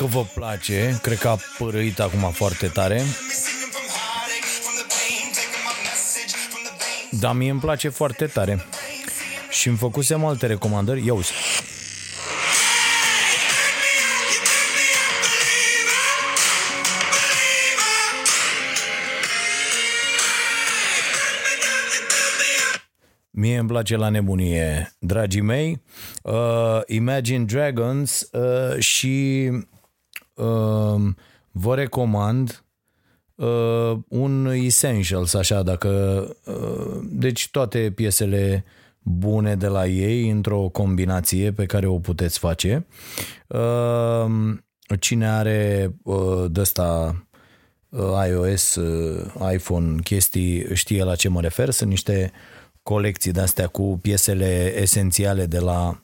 Dacă vă place, cred că a părăit acum foarte tare, singing from heartache, from the pain, taking my message from the veins. dar mie îmi place foarte tare. Și îmi făcusem alte recomandări. Ia uzi. Mie îmi place la nebunie, dragii mei. Uh, Imagine Dragons uh, și uh, vă recomand uh, un Essentials, așa, dacă... Uh, deci toate piesele bune de la ei într-o combinație pe care o puteți face. Uh, cine are uh, de-asta uh, iOS, uh, iPhone, chestii, știe la ce mă refer. Sunt niște colecții de-astea cu piesele esențiale de la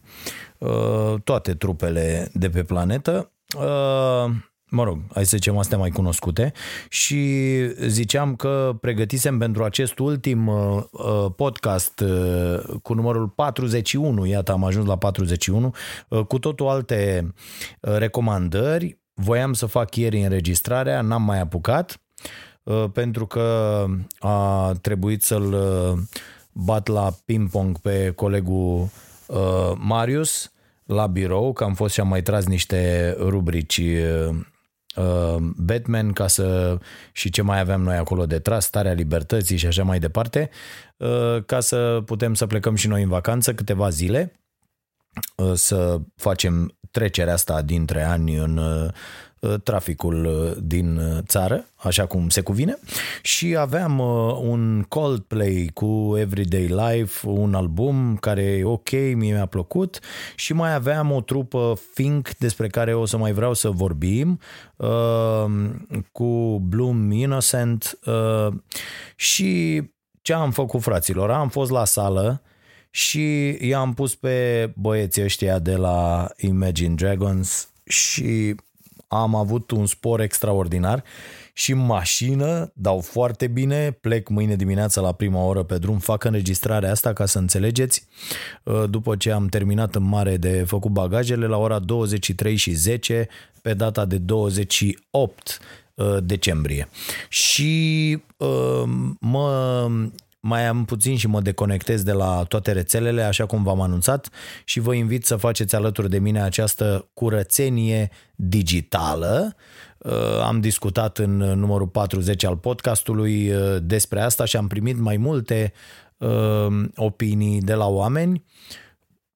uh, toate trupele de pe planetă. Uh, mă rog, hai să zicem astea mai cunoscute. Și ziceam că pregătisem pentru acest ultim uh, uh, podcast uh, cu numărul 41, iată am ajuns la 41, uh, cu totul alte uh, recomandări. Voiam să fac ieri înregistrarea, n-am mai apucat uh, pentru că a trebuit să-l uh, bat la ping-pong pe colegul uh, Marius la birou, că am fost și am mai tras niște rubrici uh, uh, Batman ca să și ce mai aveam noi acolo de tras, starea libertății și așa mai departe, uh, ca să putem să plecăm și noi în vacanță câteva zile uh, să facem trecerea asta dintre ani în uh, traficul uh, din uh, țară, așa cum se cuvine. Și aveam uh, un Coldplay cu Everyday Life, un album care e ok, mie mi-a plăcut și mai aveam o trupă Fink despre care o să mai vreau să vorbim cu Bloom Innocent și ce am făcut fraților? Am fost la sală și i-am pus pe băieții ăștia de la Imagine Dragons și am avut un spor extraordinar și în mașină dau foarte bine, plec mâine dimineața la prima oră pe drum, fac înregistrarea asta ca să înțelegeți. După ce am terminat în mare de făcut bagajele, la ora 23 și 10 pe data de 28 decembrie. Și mă mai am puțin și mă deconectez de la toate rețelele, așa cum v-am anunțat și vă invit să faceți alături de mine această curățenie digitală. Am discutat în numărul 40 al podcastului despre asta și am primit mai multe opinii de la oameni,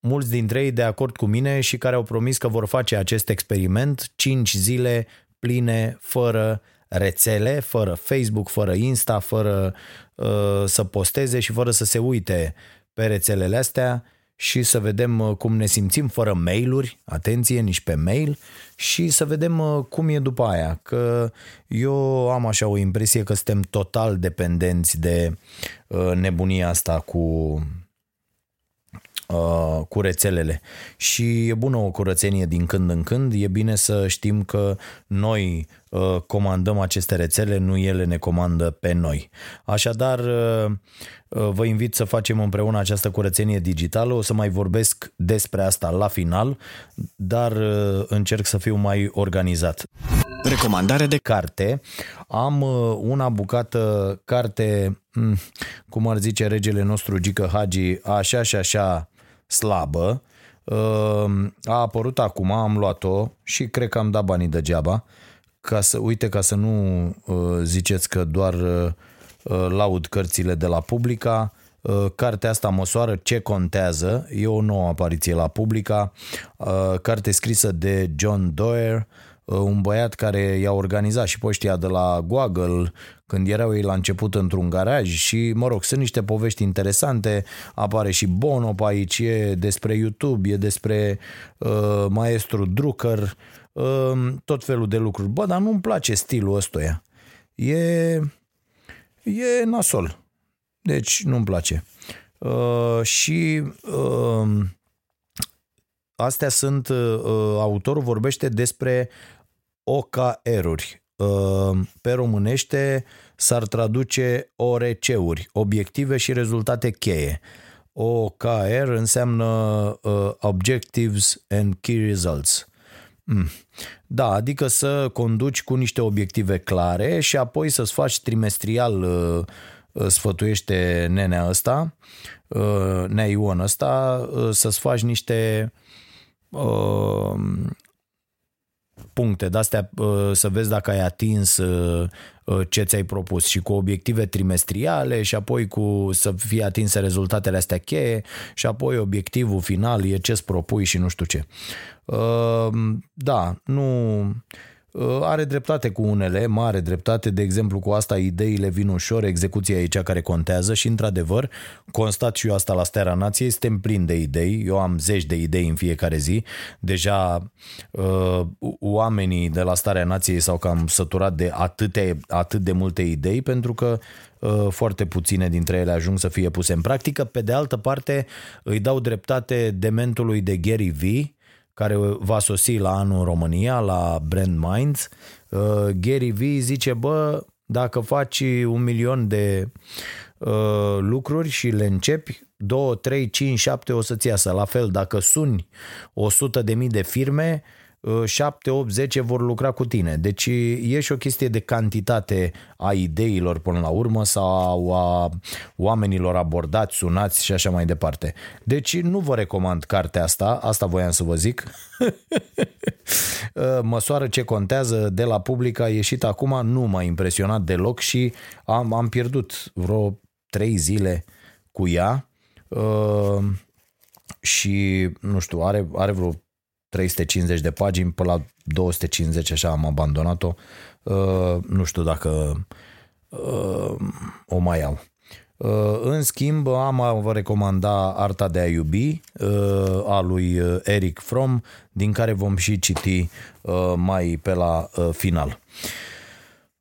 mulți dintre ei de acord cu mine și care au promis că vor face acest experiment 5 zile pline, fără rețele, fără Facebook, fără Insta, fără uh, să posteze și fără să se uite pe rețelele astea și să vedem uh, cum ne simțim fără mail-uri, atenție, nici pe mail și să vedem uh, cum e după aia, că eu am așa o impresie că suntem total dependenți de uh, nebunia asta cu uh, cu rețelele. Și e bună o curățenie din când în când, e bine să știm că noi uh, comandăm aceste rețele, nu ele ne comandă pe noi. Așadar, uh, vă invit să facem împreună această curățenie digitală, o să mai vorbesc despre asta la final, dar uh, încerc să fiu mai organizat. Recomandare de Carte, am uh, una bucată carte, mm, cum ar zice regele nostru Gică Hagi, așa și așa slabă. A apărut acum, am luat-o și cred că am dat banii degeaba. Ca să, uite, ca să nu ziceți că doar laud cărțile de la Publica, Uh, Cartea asta măsoară ce contează. E o nouă apariție la Publica. Uh, Carte scrisă de John Doerr, uh, un băiat care i-a organizat și poștia de la Google când erau ei la început într-un garaj și, mă rog, sunt niște povești interesante, apare și Bono pe aici, e despre YouTube, e despre uh, maestru Drucker, uh, tot felul de lucruri. Bă, dar nu-mi place stilul ăsta. E, e nasol. Deci nu-mi place. Uh, și uh, astea sunt, uh, autorul vorbește despre OKR-uri. Uh, pe românește s-ar traduce ORC-uri, obiective și rezultate cheie. OKR înseamnă uh, Objectives and Key Results. Mm. Da, adică să conduci cu niște obiective clare și apoi să-ți faci trimestrial uh, sfătuiește nenea ăsta, uh, nea Ion ăsta, uh, să-ți faci niște uh, puncte de-astea să vezi dacă ai atins ce ți-ai propus și cu obiective trimestriale și apoi cu să fie atinse rezultatele astea cheie și apoi obiectivul final e ce-ți propui și nu știu ce. Da, nu Uh, are dreptate cu unele, mare dreptate, de exemplu cu asta ideile vin ușor, execuția e cea care contează și într-adevăr constat și eu asta la Starea Nației, suntem plini de idei, eu am zeci de idei în fiecare zi, deja uh, oamenii de la Starea Nației s-au cam săturat de atâtea, atât de multe idei pentru că uh, foarte puține dintre ele ajung să fie puse în practică. Pe de altă parte îi dau dreptate dementului de Gary V, care va sosi la anul în România, la Brand Minds. Uh, Gary V zice, bă, dacă faci un milion de uh, lucruri și le începi, 2, 3, 5, 7 o să-ți iasă. La fel, dacă suni 100 de mii de firme, 7, 8, 10 vor lucra cu tine. Deci e și o chestie de cantitate a ideilor până la urmă sau a oamenilor abordați, sunați și așa mai departe. Deci nu vă recomand cartea asta, asta voiam să vă zic. Măsoară ce contează de la public a ieșit acum, nu m-a impresionat deloc și am, am pierdut vreo 3 zile cu ea. Uh, și nu știu, are, are vreo 350 de pagini, până la 250 așa am abandonat-o. Uh, nu știu dacă uh, o mai au. Uh, în schimb, am a vă recomanda Arta de a iubi uh, a lui Eric Fromm, din care vom și citi uh, mai pe la uh, final.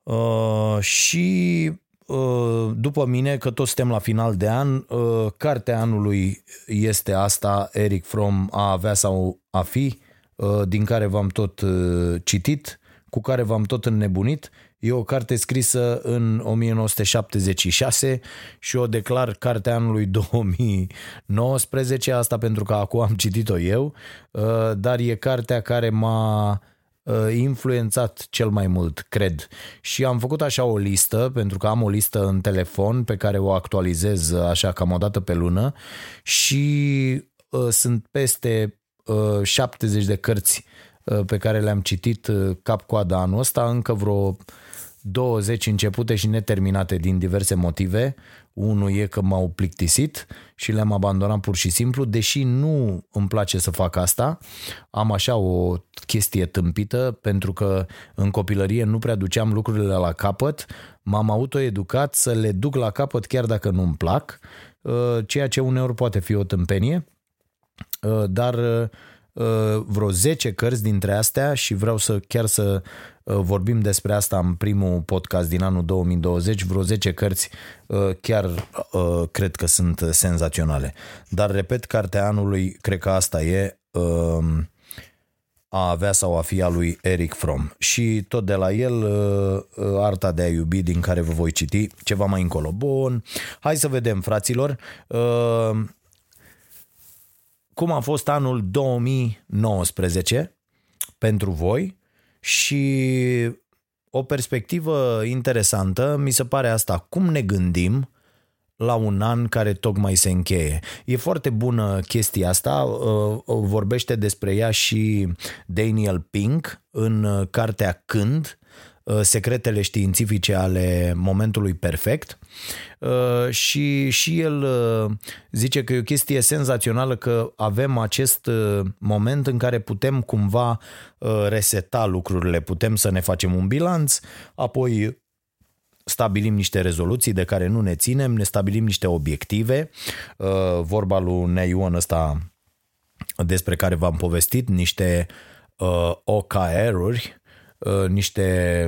Uh, și uh, după mine, că toți suntem la final de an, uh, cartea anului este asta, Eric Fromm, a avea sau a fi, uh, din care v-am tot uh, citit, cu care v-am tot înnebunit. E o carte scrisă în 1976 și o declar cartea anului 2019, asta pentru că acum am citit-o eu, uh, dar e cartea care m-a influențat cel mai mult, cred. Și am făcut așa o listă, pentru că am o listă în telefon pe care o actualizez așa cam o dată pe lună și sunt peste 70 de cărți uh, pe care le-am citit uh, cap-coada anul ăsta, încă vreo 20 începute și neterminate din diverse motive. Unul e că m-au plictisit și le-am abandonat pur și simplu, deși nu îmi place să fac asta. Am așa o chestie tâmpită pentru că în copilărie nu prea duceam lucrurile la capăt. M-am autoeducat să le duc la capăt chiar dacă nu-mi plac, uh, ceea ce uneori poate fi o tâmpenie Uh, dar uh, vreo 10 cărți dintre astea și vreau să chiar să uh, vorbim despre asta în primul podcast din anul 2020, vreo 10 cărți chiar cred că sunt senzaționale. Dar repet, cartea anului, cred că asta e a avea sau a fi a lui Eric Fromm. Și tot de la el, Arta de a iubi, din care vă voi citi ceva mai încolo. Bun, hai să vedem, fraților cum a fost anul 2019 pentru voi și o perspectivă interesantă mi se pare asta. Cum ne gândim la un an care tocmai se încheie. E foarte bună chestia asta, uh, vorbește despre ea și Daniel Pink în cartea Când, uh, secretele științifice ale momentului perfect uh, și, și el uh, zice că e o chestie senzațională că avem acest uh, moment în care putem cumva uh, reseta lucrurile, putem să ne facem un bilanț, apoi stabilim niște rezoluții de care nu ne ținem, ne stabilim niște obiective. Uh, vorba lui Neion ăsta despre care v-am povestit, niște uh, OKR-uri, uh, niște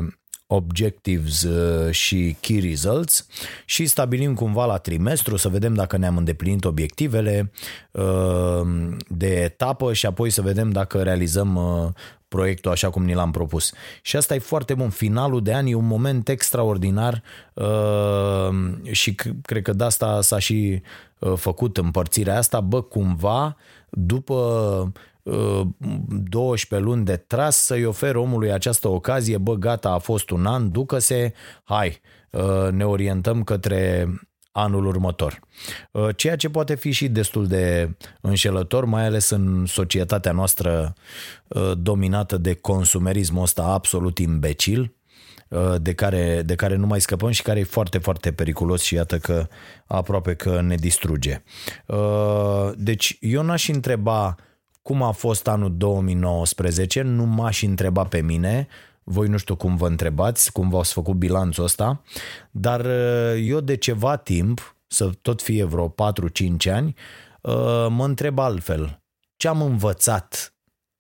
objectives uh, și key results și stabilim cumva la trimestru să vedem dacă ne-am îndeplinit obiectivele uh, de etapă și apoi să vedem dacă realizăm uh, proiectul așa cum ni l-am propus. Și asta e foarte bun. Finalul de an e un moment extraordinar și cred că de asta s-a și făcut împărțirea asta. Bă, cumva, după 12 luni de tras să-i ofer omului această ocazie, bă, gata, a fost un an, ducă-se, hai, ne orientăm către anul următor. Ceea ce poate fi și destul de înșelător, mai ales în societatea noastră dominată de consumerismul ăsta absolut imbecil, de care, de care nu mai scăpăm și care e foarte, foarte periculos și iată că aproape că ne distruge. Deci eu n-aș întreba cum a fost anul 2019, nu m-aș întreba pe mine, voi nu știu cum vă întrebați, cum v-ați făcut bilanțul ăsta, dar uh, eu de ceva timp, să tot fie vreo 4-5 ani, uh, mă întreb altfel. Ce am învățat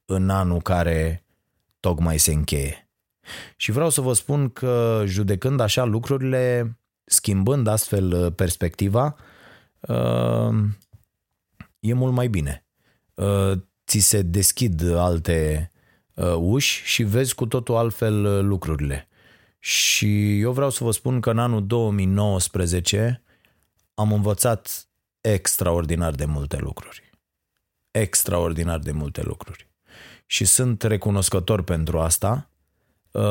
în anul care tocmai se încheie? Și vreau să vă spun că judecând așa lucrurile, schimbând astfel uh, perspectiva, e mult mai bine ți se deschid alte uh, uși și vezi cu totul altfel uh, lucrurile. Și eu vreau să vă spun că în anul 2019 am învățat extraordinar de multe lucruri. Extraordinar de multe lucruri. Și sunt recunoscător pentru asta. Uh,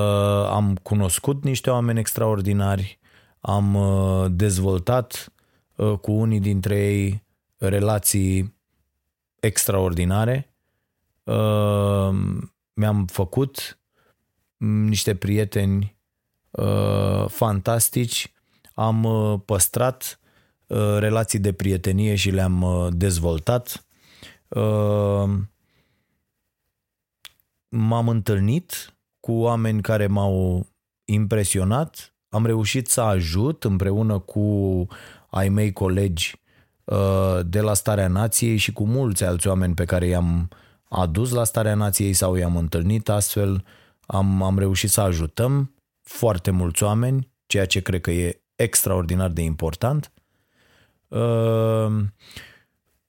am cunoscut niște oameni extraordinari, am dezvoltat cu unii dintre ei relații extraordinare Uh, mi-am făcut niște prieteni uh, fantastici, am uh, păstrat relații de prietenie și le-am dezvoltat. M-am întâlnit cu oameni care m-au impresionat, am reușit să ajut împreună cu ai mei colegi de la Starea Nației și cu mulți alți oameni pe care i-am adus la starea nației sau i-am întâlnit astfel, am, am reușit să ajutăm foarte mulți oameni, ceea ce cred că e extraordinar de important. Ehm,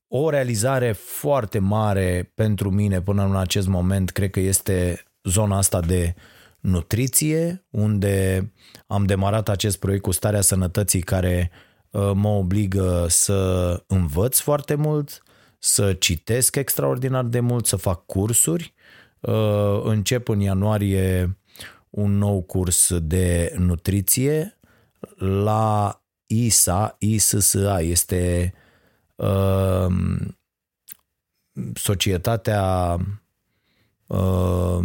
o realizare foarte mare pentru mine până în acest moment cred că este zona asta de nutriție, unde am demarat acest proiect cu starea sănătății care uh, mă obligă să învăț foarte mult, să citesc extraordinar de mult, să fac cursuri. Uh, încep în ianuarie un nou curs de nutriție la ISA, ISSA, este uh, societatea uh,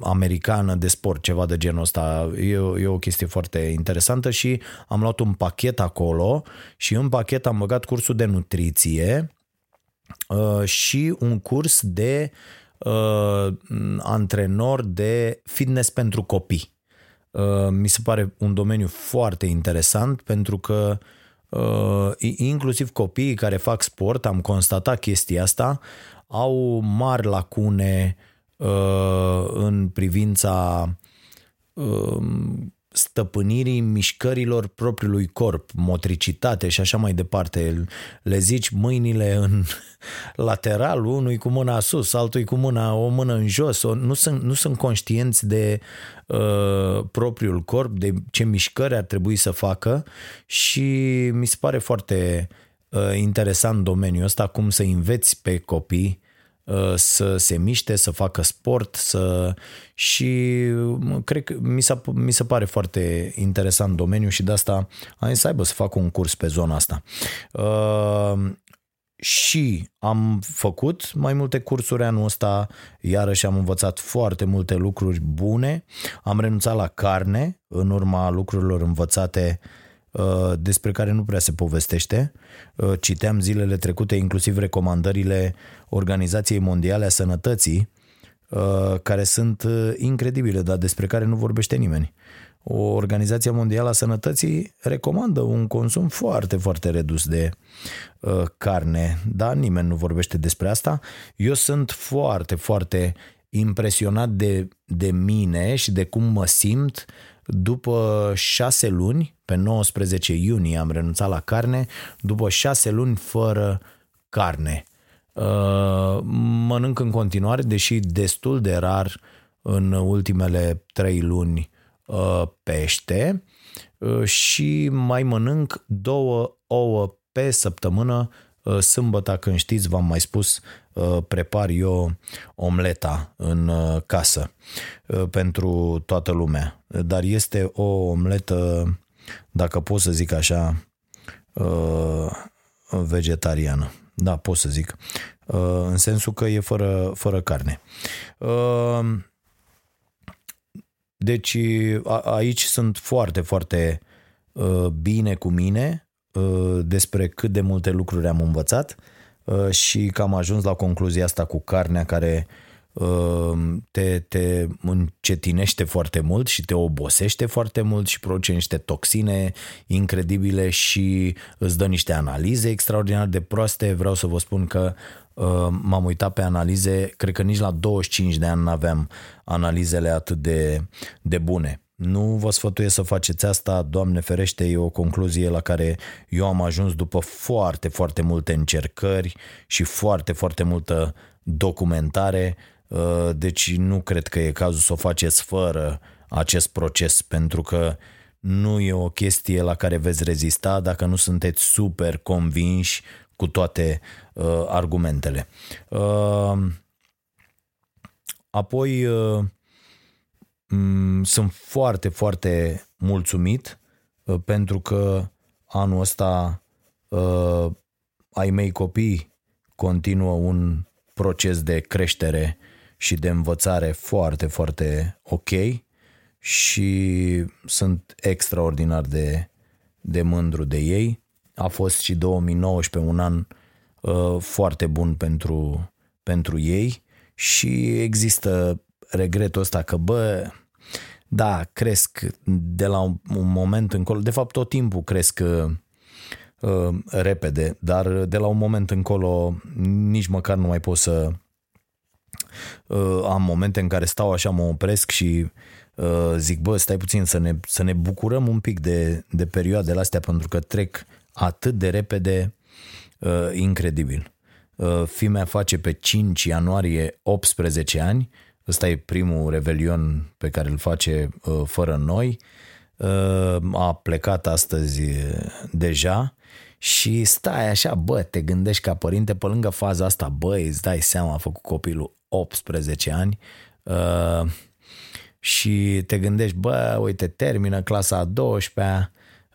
americană de sport, ceva de genul ăsta. E, e o chestie foarte interesantă și am luat un pachet acolo și în pachet am băgat cursul de nutriție Uh, și un curs de uh, antrenor de fitness pentru copii. Uh, mi se pare un domeniu foarte interesant pentru că uh, inclusiv copiii care fac sport, am constatat chestia asta, au mari lacune uh, în privința uh, stăpânirii mișcărilor propriului corp, motricitate și așa mai departe. Le zici mâinile în lateral, unui cu mâna sus, altul cu mâna, o mână în jos, o, nu, sunt, nu sunt conștienți de uh, propriul corp, de ce mișcări ar trebui să facă și mi se pare foarte uh, interesant domeniul ăsta, cum să înveți pe copii Uh, să se miște, să facă sport să... și cred că mi se, mi se pare foarte interesant domeniul și de asta am zis să aibă să fac un curs pe zona asta. Uh, și am făcut mai multe cursuri anul ăsta, iarăși am învățat foarte multe lucruri bune. Am renunțat la carne în urma lucrurilor învățate uh, despre care nu prea se povestește. Uh, citeam zilele trecute inclusiv recomandările Organizației Mondiale a Sănătății, uh, care sunt incredibile, dar despre care nu vorbește nimeni. O Organizația Mondială a Sănătății recomandă un consum foarte, foarte redus de uh, carne, dar nimeni nu vorbește despre asta. Eu sunt foarte, foarte impresionat de, de mine și de cum mă simt după șase luni, pe 19 iunie am renunțat la carne, după șase luni fără carne. Uh, mănânc în continuare, deși destul de rar în ultimele trei luni Uh, pește uh, și mai mănânc două ouă pe săptămână. Uh, sâmbătă, când știți, v-am mai spus, prepar eu omleta în casă pentru toată lumea. Dar este o omletă, dacă pot să zic așa, vegetariană. Da, pot să zic. În sensul că e fără, fără carne. Deci a, aici sunt foarte, foarte uh, bine cu mine uh, despre cât de multe lucruri am învățat uh, și că am ajuns la concluzia asta cu carnea care uh, te, te încetinește foarte mult și te obosește foarte mult și produce niște toxine incredibile și îți dă niște analize extraordinar de proaste. Vreau să vă spun că Uh, m-am uitat pe analize, cred că nici la 25 de ani nu aveam analizele atât de, de bune. Nu vă sfătuiesc să faceți asta, Doamne ferește, e o concluzie la care eu am ajuns după foarte, foarte multe încercări și foarte, foarte multă documentare, uh, deci nu cred că e cazul să o faceți fără acest proces, pentru că nu e o chestie la care veți rezista dacă nu sunteți super convinși cu toate uh, argumentele. Uh, apoi uh, m- sunt foarte, foarte mulțumit uh, pentru că anul ăsta uh, ai mei copii continuă un proces de creștere și de învățare foarte, foarte ok și sunt extraordinar de, de mândru de ei. A fost și 2019 un an uh, foarte bun pentru, pentru ei și există regretul ăsta că, bă, da, cresc de la un, un moment încolo, de fapt tot timpul cresc uh, uh, repede, dar de la un moment încolo nici măcar nu mai pot să uh, am momente în care stau așa, mă opresc și uh, zic, bă, stai puțin să ne, să ne bucurăm un pic de, de perioadele astea pentru că trec atât de repede, uh, incredibil. Uh, Fimea face pe 5 ianuarie 18 ani, ăsta e primul revelion pe care îl face uh, fără noi, uh, a plecat astăzi uh, deja. Și stai așa, bă, te gândești ca părinte pe lângă faza asta, bă, îți dai seama, a făcut copilul 18 ani, uh, și te gândești, bă, uite, termină clasa a 12-a,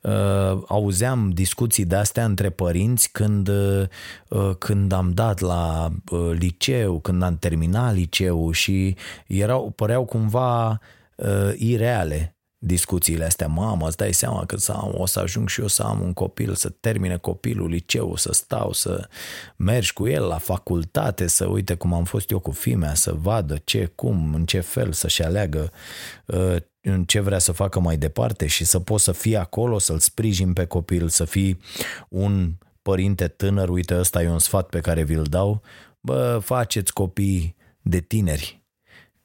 uh, auzeam discuții de astea între părinți când, uh, când am dat la uh, liceu, când am terminat liceu și erau, păreau cumva uh, ireale discuțiile astea. Mamă, îți dai seama că să am, o să ajung și eu să am un copil, să termine copilul liceu, să stau, să mergi cu el la facultate, să uite cum am fost eu cu fimea, să vadă ce, cum, în ce fel să-și aleagă uh, în ce vrea să facă mai departe și să poți să fii acolo, să-l sprijin pe copil, să fii un părinte tânăr, uite ăsta e un sfat pe care vi-l dau, bă, faceți copii de tineri,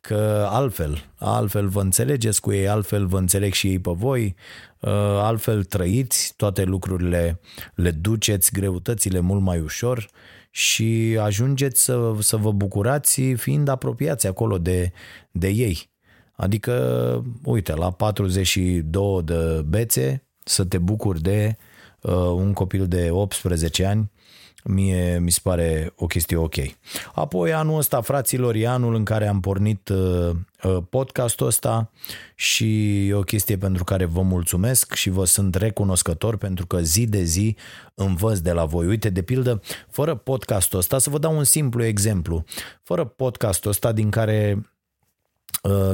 că altfel, altfel vă înțelegeți cu ei, altfel vă înțeleg și ei pe voi, uh, altfel trăiți, toate lucrurile le duceți, greutățile mult mai ușor și ajungeți să, să vă bucurați fiind apropiați acolo de, de ei. Adică, uite, la 42 de bețe să te bucuri de uh, un copil de 18 ani mie mi se pare o chestie ok. Apoi anul ăsta, fraților, e anul în care am pornit uh, uh, podcastul ăsta și e o chestie pentru care vă mulțumesc și vă sunt recunoscător pentru că zi de zi învăț de la voi. Uite, de pildă, fără podcastul ăsta, să vă dau un simplu exemplu, fără podcastul ăsta din care Uh,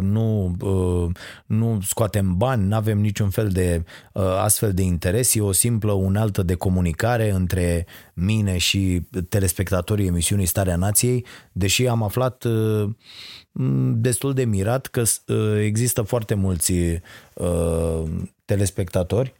nu, uh, nu scoatem bani, nu avem niciun fel de uh, astfel de interes, e o simplă unaltă de comunicare între mine și telespectatorii emisiunii Starea Nației, deși am aflat destul de mirat că există foarte mulți telespectatori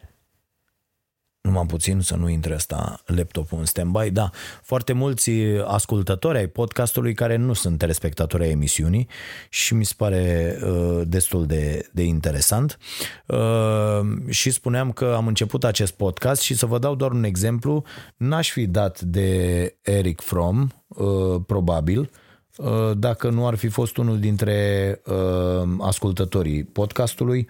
numai puțin să nu intre asta laptopul în stand-by. Da, foarte mulți ascultători ai podcastului care nu sunt telespectatori ai emisiunii și mi se pare uh, destul de, de interesant. Uh, și spuneam că am început acest podcast și să vă dau doar un exemplu, n-aș fi dat de Eric Fromm, uh, probabil, uh, dacă nu ar fi fost unul dintre uh, ascultătorii podcastului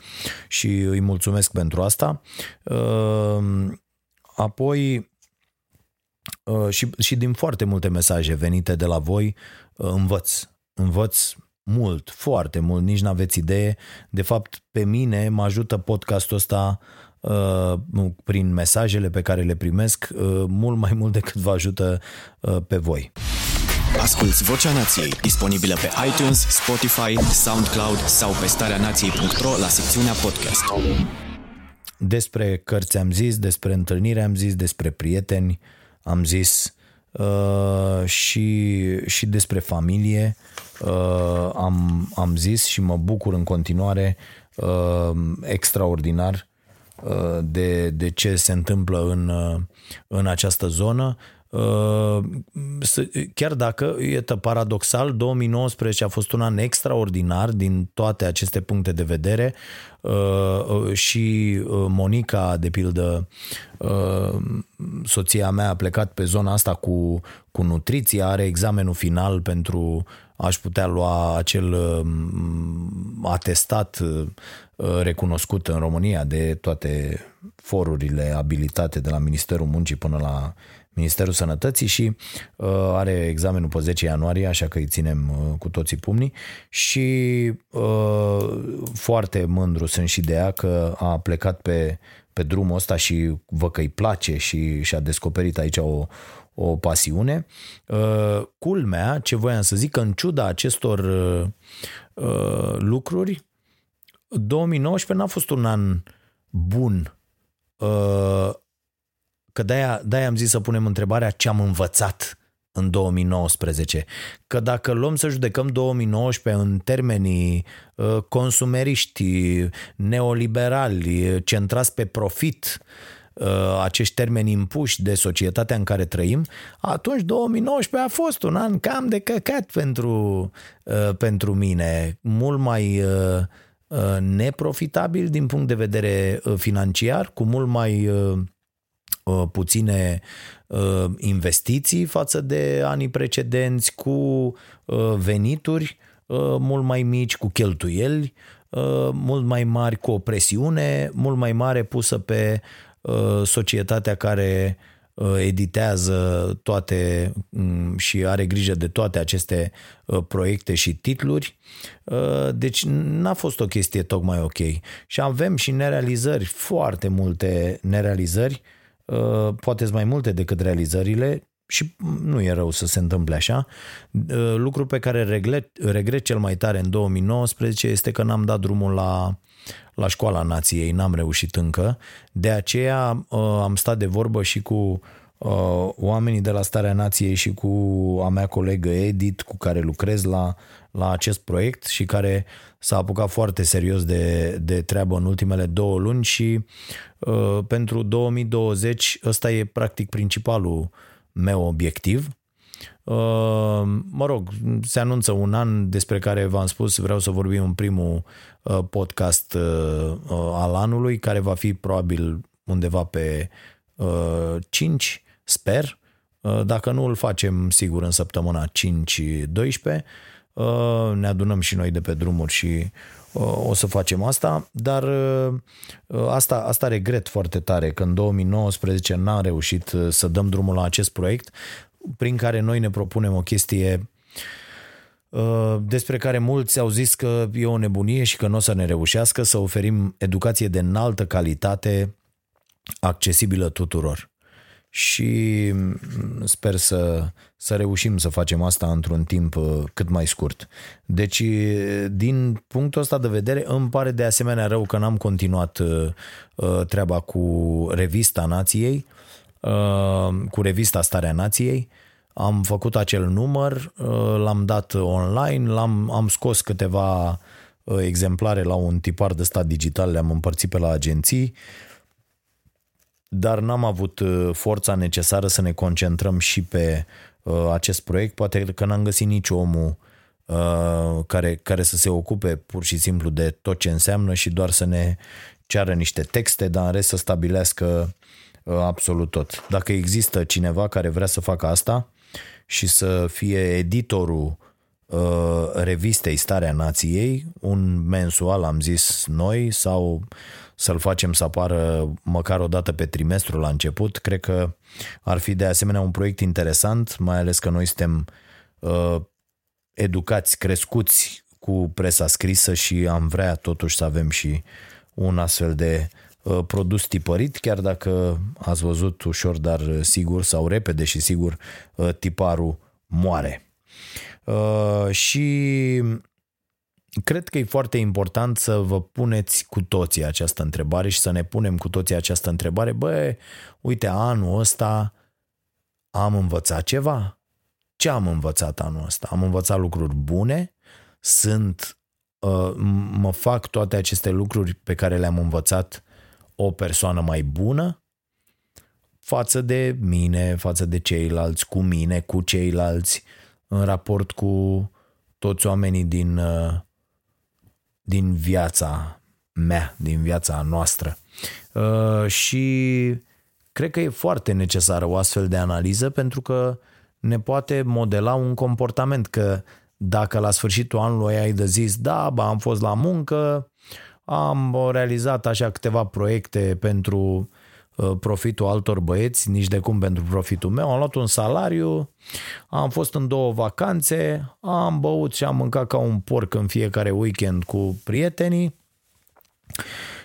și îi mulțumesc pentru asta. Uh, Apoi, uh, și, și din foarte multe mesaje venite de la voi, uh, învăț. Învăț mult, foarte mult, nici n-aveți idee. De fapt, pe mine mă ajută podcastul ăsta uh, prin mesajele pe care le primesc mult mai mult decât vă ajută pe voi. Asculți Vocea Nației, disponibilă pe iTunes, Spotify, SoundCloud sau pe starea nației.ro la secțiunea podcast. Despre cărți am zis, despre întâlnire am zis, despre prieteni am zis uh, și, și despre familie uh, am, am zis și mă bucur în continuare uh, extraordinar uh, de, de ce se întâmplă în, uh, în această zonă. Uh, chiar dacă, e paradoxal, 2019 a fost un an extraordinar din toate aceste puncte de vedere uh, uh, și Monica, de pildă, soția mea a plecat pe zona asta cu, cu nutriția, are examenul final pentru aș putea lua acel atestat recunoscut în România de toate forurile abilitate de la Ministerul Muncii până la Ministerul Sănătății și uh, are examenul pe 10 ianuarie, așa că îi ținem uh, cu toții pumnii și uh, foarte mândru sunt și de ea că a plecat pe, pe drumul ăsta și văd că îi place și și-a descoperit aici o, o pasiune. Uh, culmea, ce voiam să zic, că în ciuda acestor uh, uh lucruri, 2019 n-a fost un an bun uh, că de-aia, de-aia am zis să punem întrebarea ce am învățat în 2019. Că dacă luăm să judecăm 2019 în termenii uh, consumeriști, neoliberali, centrați pe profit, uh, acești termeni impuși de societatea în care trăim, atunci 2019 a fost un an cam de căcat pentru, uh, pentru mine, mult mai neprofitabil din punct de vedere financiar, cu mult mai Uh, puține uh, investiții față de anii precedenți, cu uh, venituri mult mai mici, cu cheltuieli mult mai mari, cu o presiune mult mai mare pusă pe societatea care editează toate mm, și are grijă de toate aceste proiecte și titluri. Deci n-a fost o chestie tocmai ok. Și avem și nerealizări, foarte multe nerealizări Uh, poate mai multe decât realizările și nu e rău să se întâmple așa. Uh, lucru pe care regret, regret cel mai tare în 2019 este că n-am dat drumul la, la școala nației, n-am reușit încă. De aceea uh, am stat de vorbă și cu oamenii de la Starea Nației și cu a mea colegă Edit, cu care lucrez la, la acest proiect și care s-a apucat foarte serios de, de treabă în ultimele două luni și uh, pentru 2020 ăsta e practic principalul meu obiectiv. Uh, mă rog, se anunță un an despre care v-am spus, vreau să vorbim în primul uh, podcast uh, uh al anului, care va fi probabil undeva pe uh, 5, sper. Uh, dacă nu îl facem, sigur, în săptămâna 5-12 uh, ne adunăm și noi de pe drumuri și uh, o să facem asta, dar uh, asta, asta regret foarte tare că în 2019 n-am reușit uh, să dăm drumul la acest proiect prin care noi ne propunem o chestie uh, despre care mulți au zis că e o nebunie și că nu o să ne reușească să oferim educație de înaltă calitate accesibilă tuturor. Și mm, sper să, să reușim să facem asta într-un timp uh, cât mai scurt. Deci, din punctul ăsta de vedere, îmi pare de asemenea rău că n-am continuat uh, uh, treaba cu revista Nației, cu revista Starea Nației, am făcut acel număr, l-am dat online, l-am, am scos câteva exemplare la un tipar de stat digital, le-am împărțit pe la agenții, dar n-am avut forța necesară să ne concentrăm și pe acest proiect. Poate că n-am găsit nici omul care, care să se ocupe pur și simplu de tot ce înseamnă și doar să ne ceară niște texte, dar în rest să stabilească absolut tot. Dacă există cineva care vrea să facă asta, și să fie editorul uh, revistei Starea Nației, un mensual am zis noi, sau să-l facem să apară măcar o dată pe trimestru la început. Cred că ar fi de asemenea un proiect interesant, mai ales că noi suntem uh, educați, crescuți cu presa scrisă și am vrea totuși să avem și un astfel de uh, produs tipărit, chiar dacă ați văzut ușor, dar sigur sau repede și sigur uh, tiparul moare. Uh, și cred că e foarte important să vă puneți cu toții această întrebare și să ne punem cu toții această întrebare. Bă, uite, anul ăsta am învățat ceva? Ce am învățat anul ăsta? Am învățat lucruri bune? Sunt, uh, mă fac toate aceste lucruri pe care le-am învățat o persoană mai bună? față de mine, față de ceilalți, cu mine, cu ceilalți, în raport cu toți oamenii din, uh, din viața mea, din viața noastră. Uh, și cred că e foarte necesară o astfel de analiză pentru că ne poate modela un comportament că dacă la sfârșitul anului ai de zis, da, ba, am fost la muncă, am realizat așa câteva proiecte pentru Uh, profitul altor băieți, nici de cum pentru profitul meu. Am luat un salariu, am fost în două vacanțe, am băut și am mâncat ca un porc în fiecare weekend cu prietenii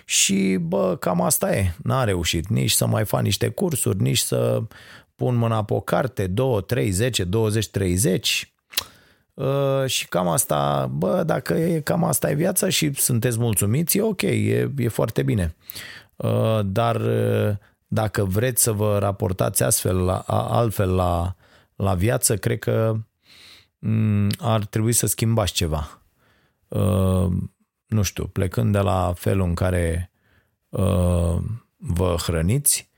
și bă, cam asta e. N-a reușit nici să mai fac niște cursuri, nici să pun mâna pe o carte, 2, 3, 10, 20, 30. Uh, și cam asta, bă, dacă e cam asta e viața și sunteți mulțumiți, e ok, e, e foarte bine. Uh, dar uh, dacă vreți să vă raportați astfel la, altfel la, la viață, cred că mm, ar trebui să schimbați ceva. Uh, nu știu, plecând de la felul în care vă hrăniți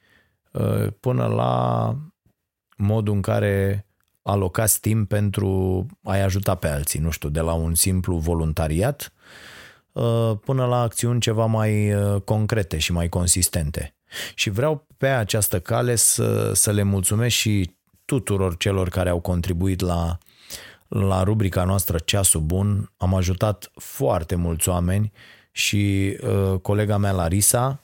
până la modul în care alocați timp pentru a-i ajuta pe alții, nu știu, de la un simplu voluntariat Uh, până la acțiuni ceva mai uh, concrete și mai consistente. Și vreau pe această cale să, să le mulțumesc și tuturor celor care au contribuit la, la rubrica noastră Ceasul Bun. Am ajutat foarte mulți oameni și uh, colega mea Larisa,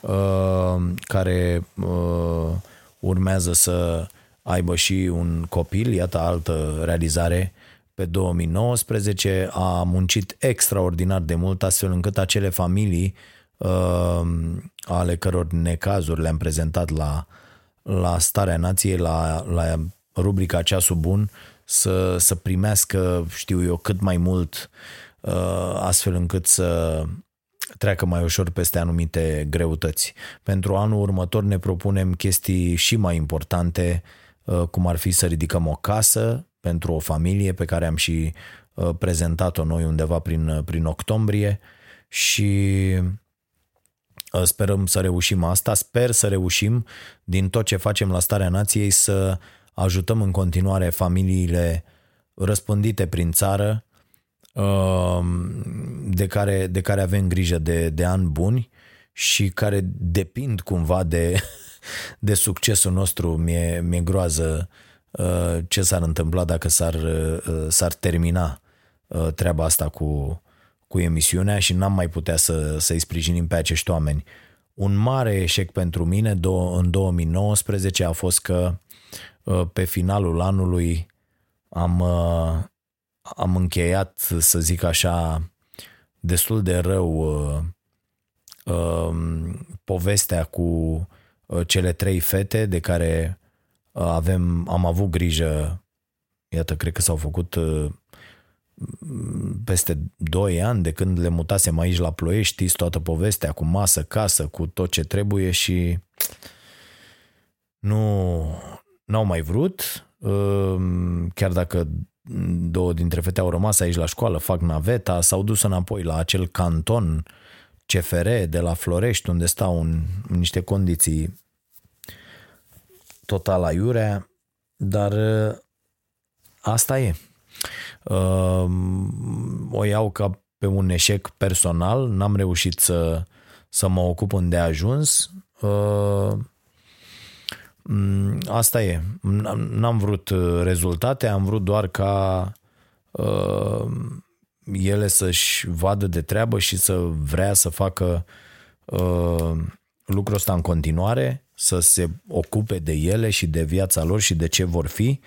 uh, care uh, urmează să aibă și un copil, iată altă realizare pe 2019 a muncit extraordinar de mult astfel încât acele familii uh, ale căror necazuri le-am prezentat la, la Starea Nației, la, la rubrica Ceasul Bun, să, să primească, știu eu, cât mai mult uh, astfel încât să treacă mai ușor peste anumite greutăți. Pentru anul următor ne propunem chestii și mai importante, uh, cum ar fi să ridicăm o casă pentru o familie pe care am și uh, prezentat-o noi undeva prin, uh, prin octombrie și uh, sperăm să reușim asta. Sper să reușim din tot ce facem la Starea Nației să ajutăm în continuare familiile răspândite prin țară de care, de care avem grijă de, de ani buni și care depind cumva de, de succesul nostru. Mi-e, mi-e groază uh, Uh, ce s-ar întâmpla dacă s-ar, uh, s-ar termina uh, treaba asta cu, cu emisiunea și n-am mai putea să, să-i sprijinim pe acești oameni. Un mare eșec pentru mine do- în 2019 a fost că uh, pe finalul anului am, uh, am încheiat, să zic așa, destul de rău uh, uh, povestea cu uh, cele trei fete de care uh, avem, am avut grijă, iată, cred că s-au făcut uh, peste 2 ani de când le mutasem aici la Ploiești, știți toată povestea cu masă, casă, cu tot ce trebuie și nu n-au mai vrut, Ehm, chiar dacă două dintre fete au rămas aici la școală, fac naveta, s-au dus înapoi la acel canton CFR de la Florești, unde stau în, în niște condiții total aiurea, dar eh, asta e. Ehm, o iau ca pe un eșec personal, n-am reușit să, să mă ocup îndeajuns, ehm, Mm, asta e. N-am vrut uh, rezultate, am vrut doar ca uh, ele să-și vadă de treabă și să vrea să facă uh, lucrul ăsta în continuare, să se ocupe de ele și de viața lor și de ce vor fi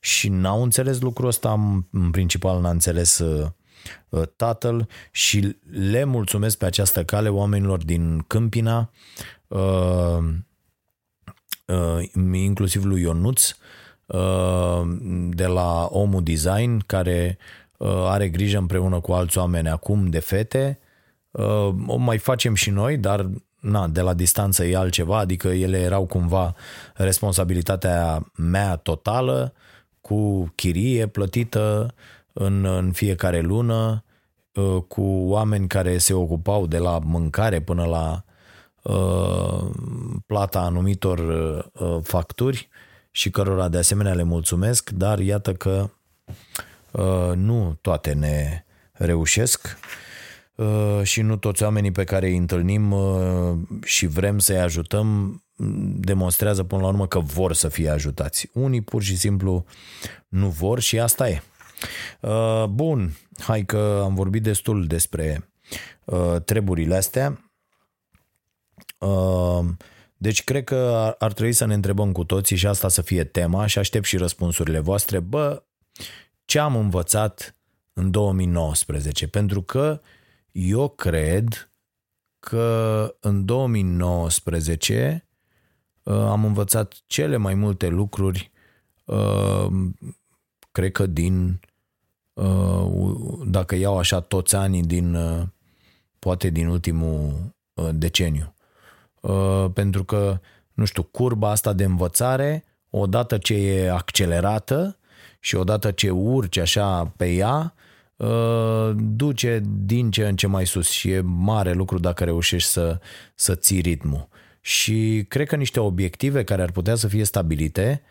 și n-au înțeles lucrul ăsta, în principal n-a înțeles uh, uh, tatăl și le mulțumesc pe această cale oamenilor din Câmpina uh, Uh, inclusiv lui Ionuț uh, de la Omul Design, care uh, are grijă împreună cu alți oameni acum de fete. O mai facem și noi, dar na, de la distanță e altceva, adică ele erau cumva responsabilitatea mea totală, cu chirie plătită în, în fiecare lună, cu oameni care se ocupau de la mâncare până la Uh, plata anumitor uh, facturi și cărora de asemenea le mulțumesc, dar iată că uh, nu toate ne reușesc și nu toți oamenii pe care îi întâlnim și vrem să-i ajutăm demonstrează până la urmă că vor să fie ajutați. Unii pur și simplu nu vor și asta e. Bun, hai că am vorbit destul despre treburile astea. Ehm, deci cred că ar trebui să ne întrebăm cu toții și asta să fie tema și aștept și răspunsurile voastre. Bă, ce am învățat în 2019? Pentru că eu cred că în 2019 uh, am învățat cele mai multe lucruri, uh, cred că din, uh, dacă iau așa toți anii din, poate din ultimul deceniu. Uh, pentru că, nu știu, curba asta de învățare, odată ce e accelerată și odată ce urci așa pe ea, uh, duce din ce în ce mai sus și e mare lucru dacă reușești să, să ții ritmul. Și cred că niște obiective care ar putea să fie stabilite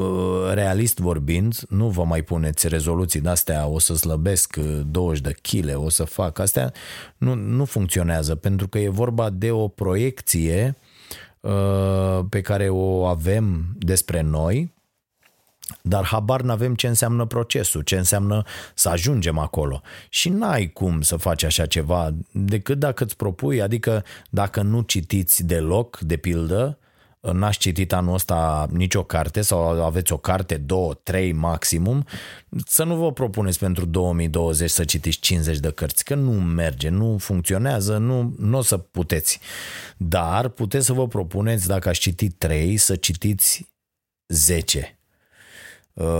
Uh, realist vorbind, nu vă mai puneți rezoluții de-astea, o să slăbesc 20 uh, de chile, o să fac astea, nu, nu funcționează, pentru că e vorba de o proiecție uh, pe care o avem despre noi, dar habar n-avem ce înseamnă procesul, ce înseamnă să ajungem acolo. Și n-ai cum să faci așa ceva decât dacă îți propui, adică dacă nu citiți deloc, de pildă, n-aș citit anul ăsta nicio carte sau aveți o carte, două, trei maximum, să nu vă propuneți pentru 2020 să citiți 50 de cărți, că nu merge, nu funcționează, nu, nu o să puteți. Dar puteți să vă propuneți, dacă aș citi 3, să citiți 10 uh,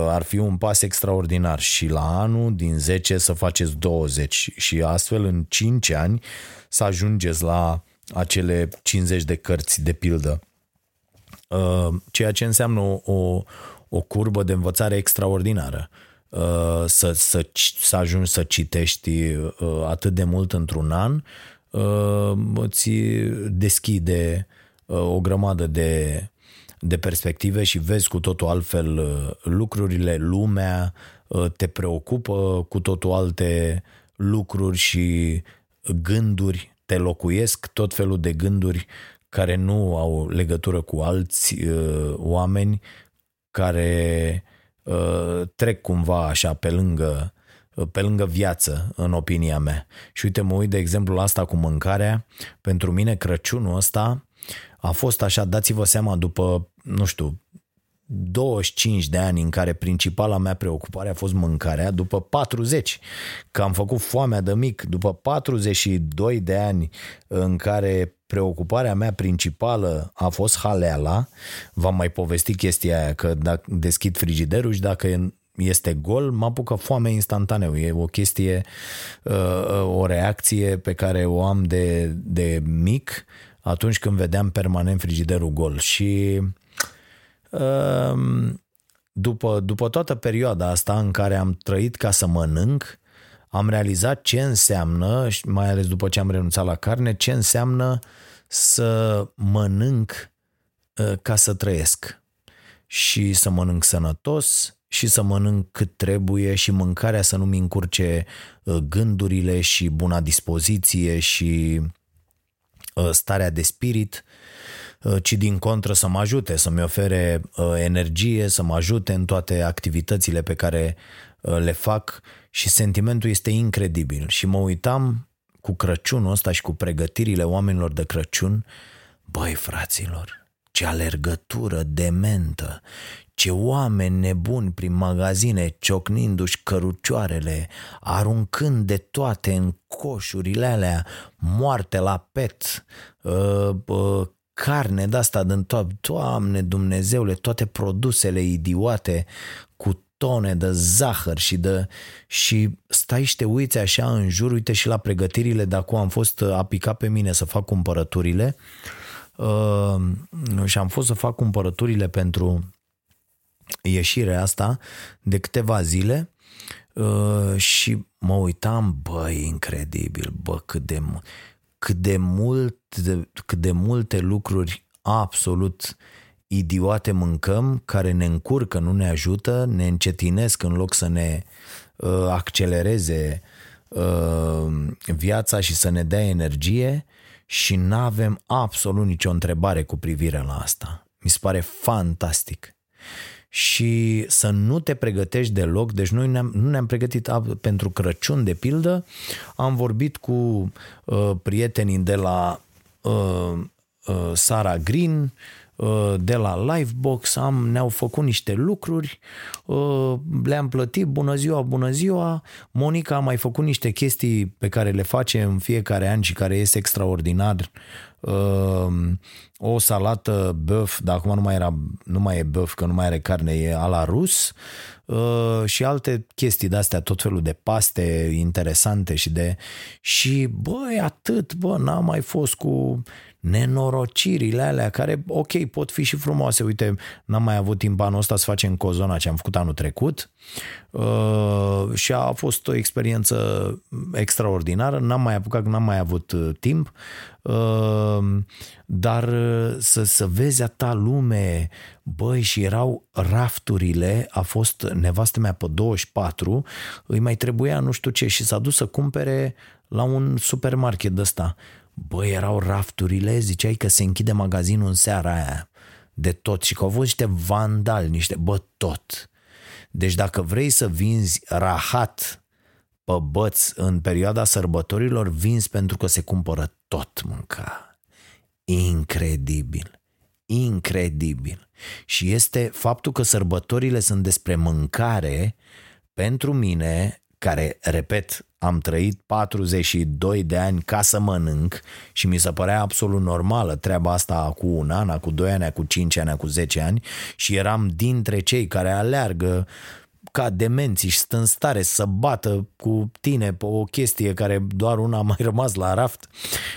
ar fi un pas extraordinar și la anul din 10 să faceți 20 și astfel în 5 ani să ajungeți la acele 50 de cărți de pildă Uh, ceea ce înseamnă o, o, o curbă de învățare extraordinară. Uh, să, să, să ajungi să citești uh, atât de mult într-un an, îți deschide o grămadă de, de perspective și vezi cu totul altfel lucrurile, lumea, te preocupă cu totul alte lucruri și gânduri, te locuiesc tot felul de gânduri care nu au legătură cu alți uh, oameni care uh, trec cumva așa pe lângă pe lângă viață, în opinia mea. Și uite, mă uit de exemplu la asta cu mâncarea. Pentru mine Crăciunul ăsta a fost așa, dați-vă seama, după, nu știu, 25 de ani în care principala mea preocupare a fost mâncarea, după 40, că am făcut foamea de mic, după 42 de ani în care preocuparea mea principală a fost haleala, v-am mai povestit chestia aia, că dacă deschid frigiderul și dacă este gol, mă apucă foame instantaneu. E o chestie, uh, o reacție pe care o am de, de mic atunci când vedeam permanent frigiderul gol. Și Ehm, după, după toată perioada asta în care am trăit ca să mănânc, am realizat ce înseamnă, mai ales după ce am renunțat la carne, ce înseamnă să mănânc ca să trăiesc. Și să mănânc sănătos și să mănânc cât trebuie și mâncarea să nu-mi încurce gândurile și buna dispoziție și starea de spirit Uh, ci din contră să mă ajute, să-mi ofere uh, energie, să mă ajute în toate activitățile pe care uh, le fac și sentimentul este incredibil. Și mă uitam cu Crăciunul ăsta și cu pregătirile oamenilor de Crăciun, băi fraților, ce alergătură dementă, ce oameni nebuni prin magazine ciocnindu-și cărucioarele, aruncând de toate în coșurile alea, moarte la pet, uh, uh, carne de asta din toate, Doamne Dumnezeule, toate produsele idiote cu tone de zahăr și de și stai și te uiți așa în jur, uite și la pregătirile de acum am fost apicat pe mine să fac cumpărăturile uh, și am fost să fac cumpărăturile pentru ieșirea asta de câteva zile uh, și mă uitam, băi, incredibil, bă, cât de cât de, mult, cât de multe lucruri absolut idiote mâncăm, care ne încurcă, nu ne ajută, ne încetinesc în loc să ne uh, accelereze uh, viața și să ne dea energie și nu avem absolut nicio întrebare cu privire la asta. Mi se pare fantastic și să nu te pregătești deloc. Deci noi ne-am, nu ne-am pregătit pentru Crăciun, de pildă. Am vorbit cu uh, prietenii de la uh, uh, Sara Green, uh, de la Livebox, am, ne-au făcut niște lucruri, uh, le-am plătit, bună ziua, bună ziua. Monica a mai făcut niște chestii pe care le face în fiecare an și care este extraordinar Ehm, o salată băf, dar acum nu mai, era, nu mai e băf, că nu mai are carne, e ala rus. Ehm, și alte chestii de-astea, tot felul de paste interesante și de... Și, băi, atât, bă, n-am mai fost cu nenorocirile alea care, ok, pot fi și frumoase. Uite, n-am mai avut timp anul ăsta să facem cozona ce am făcut anul trecut uh, și a fost o experiență extraordinară. N-am mai apucat, n-am mai avut uh, timp, uh, dar uh, să, să vezi a ta lume, băi, și erau rafturile, a fost nevastă mea pe 24, îi mai trebuia nu știu ce și s-a dus să cumpere la un supermarket de ăsta Bă, erau rafturile, ziceai că se închide magazinul în seara aia de tot și că au fost niște vandali, niște, bă, tot. Deci dacă vrei să vinzi rahat pe băți în perioada sărbătorilor, vinzi pentru că se cumpără tot mânca. Incredibil. Incredibil. Și este faptul că sărbătorile sunt despre mâncare, pentru mine, care, repet, am trăit 42 de ani ca să mănânc și mi se părea absolut normală treaba asta cu un an, cu 2 ani, cu 5 ani, cu 10 ani și eram dintre cei care aleargă ca demenți și stă în stare să bată cu tine pe o chestie care doar una a mai rămas la raft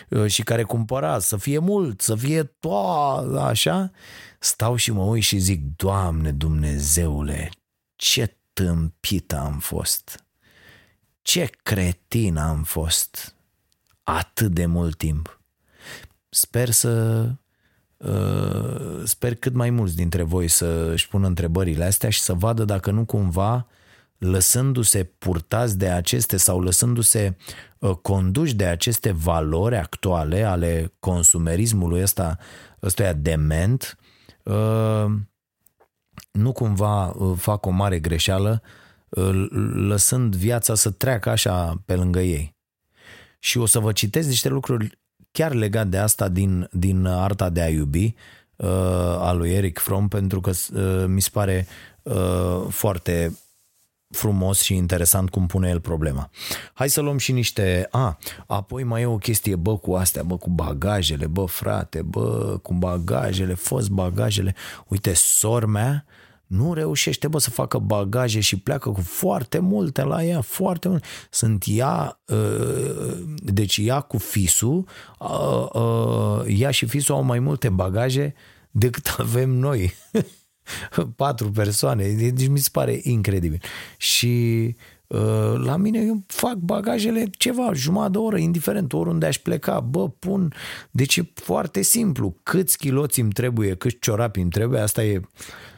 uh, și care cumpăra să fie mult, să fie toa, așa, stau și mă uit și zic, Doamne Dumnezeule, ce tâmpit am fost ce cretin am fost atât de mult timp. Sper să uh, sper cât mai mulți dintre voi să își pună întrebările astea și să vadă dacă nu cumva lăsându-se purtați de aceste sau lăsându-se uh, conduși de aceste valori actuale ale consumerismului ăsta, ăstuia dement, uh, nu cumva uh, fac o mare greșeală uh, lăsând viața să treacă așa pe lângă ei. Și o să vă citesc niște lucruri chiar legat de asta din, din Arta de a iubi uh, a lui Eric Fromm, pentru că uh, mi se pare uh, foarte frumos și interesant cum pune el problema. Hai să luăm și niște... A, apoi mai e o chestie, bă, cu astea, bă, cu bagajele, bă, frate, bă, cu bagajele, fost bagajele. Uite, sor mea nu reușește, bă, să facă bagaje și pleacă cu foarte multe la ea, foarte multe. Sunt ea, uh, deci ea cu fisul, uh, uh, ea și fisul au mai multe bagaje decât avem noi. patru persoane, deci mi se pare incredibil. Și uh, la mine eu fac bagajele ceva, jumătate de oră, indiferent, oriunde aș pleca, bă, pun, deci e foarte simplu, câți chiloți îmi trebuie, câți ciorapi îmi trebuie, asta e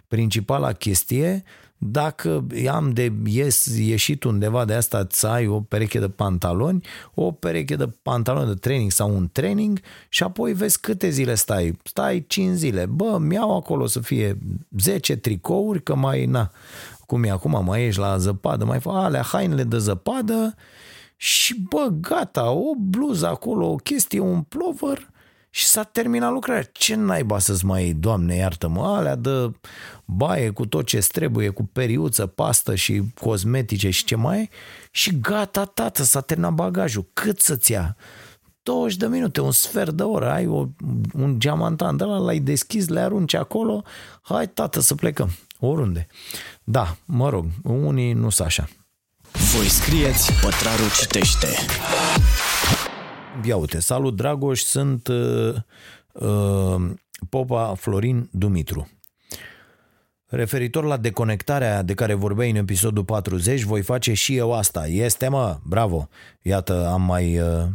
principala chestie, dacă am de ies, ieșit undeva de asta, să ai o pereche de pantaloni, o pereche de pantaloni de training sau un training și apoi vezi câte zile stai. Stai 5 zile. Bă, mi-au acolo să fie 10 tricouri, că mai, na, cum e acum, mai ești la zăpadă, mai fac alea, hainele de zăpadă și bă, gata, o bluză acolo, o chestie, un plover și s-a terminat lucrarea. Ce naiba să-ți mai, doamne, iartă-mă, alea de baie cu tot ce trebuie, cu periuță, pastă și cosmetice și ce mai e și gata, tată, s-a terminat bagajul. Cât să-ți ia? 20 de minute, un sfert de oră, ai o, un geamantan de la, l-ai deschis, le arunci acolo, hai tată să plecăm, oriunde. Da, mă rog, unii nu sunt așa. Voi scrieți, Pătraru citește. Ia uite, salut Dragoș, sunt uh, uh, Popa Florin Dumitru. Referitor la deconectarea de care vorbeai în episodul 40, voi face și eu asta. Este, mă, bravo! Iată, am mai uh,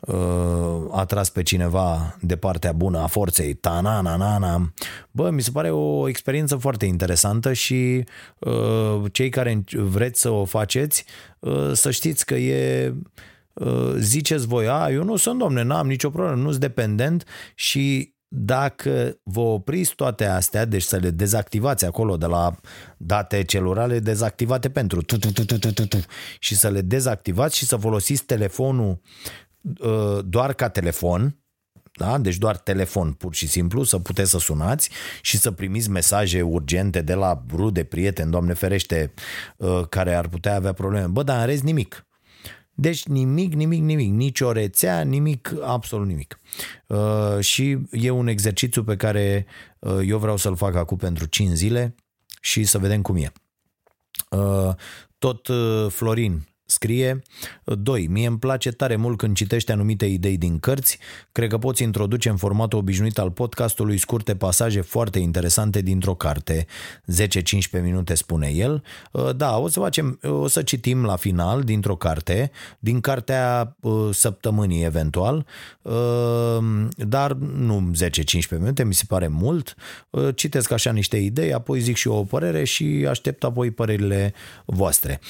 uh, atras pe cineva de partea bună a forței. ta na na na na Bă, mi se pare o experiență foarte interesantă și uh, cei care vreți să o faceți, uh, să știți că e uh, ziceți voi, a, eu nu sunt domne, n-am nicio problemă, nu sunt dependent și dacă vă opriți toate astea, deci să le dezactivați acolo de la date celulare dezactivate pentru tu, tu, tu, tu, tu, tu, tu, și să le dezactivați și să folosiți telefonul uh, doar ca telefon, da? deci doar telefon pur și simplu, să puteți să sunați și să primiți mesaje urgente de la rude, prieteni, doamne ferește, uh, care ar putea avea probleme. Bă, dar în rest nimic. Deci nimic, nimic, nimic, nici o rețea, nimic, absolut nimic. Uh, și e un exercițiu pe care uh, eu vreau să-l fac acum pentru 5 zile și să vedem cum e. Uh, tot uh, Florin Scrie, 2. Mie îmi place tare mult când citești anumite idei din cărți. Cred că poți introduce în formatul obișnuit al podcastului scurte pasaje foarte interesante dintr-o carte. 10-15 minute spune el. Uh, da, o să facem, o să citim la final dintr-o carte, din cartea uh, săptămânii eventual, uh, dar nu 10-15 minute, mi se pare mult. Citesc așa niște idei, apoi zic și eu o părere și aștept apoi părerile voastre.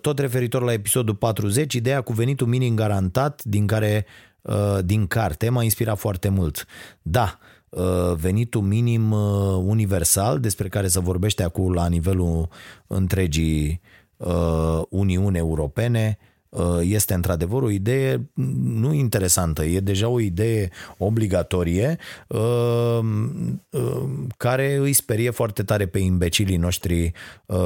Tot referitor la episodul 40, ideea cu venitul minim garantat din care uh, din carte m-a inspirat foarte mult. Da, uh, venitul minim uh, universal despre care se vorbește acum la nivelul întregii Uniuni Europene este într-adevăr o idee nu interesantă, e deja o idee obligatorie care îi sperie foarte tare pe imbecilii noștri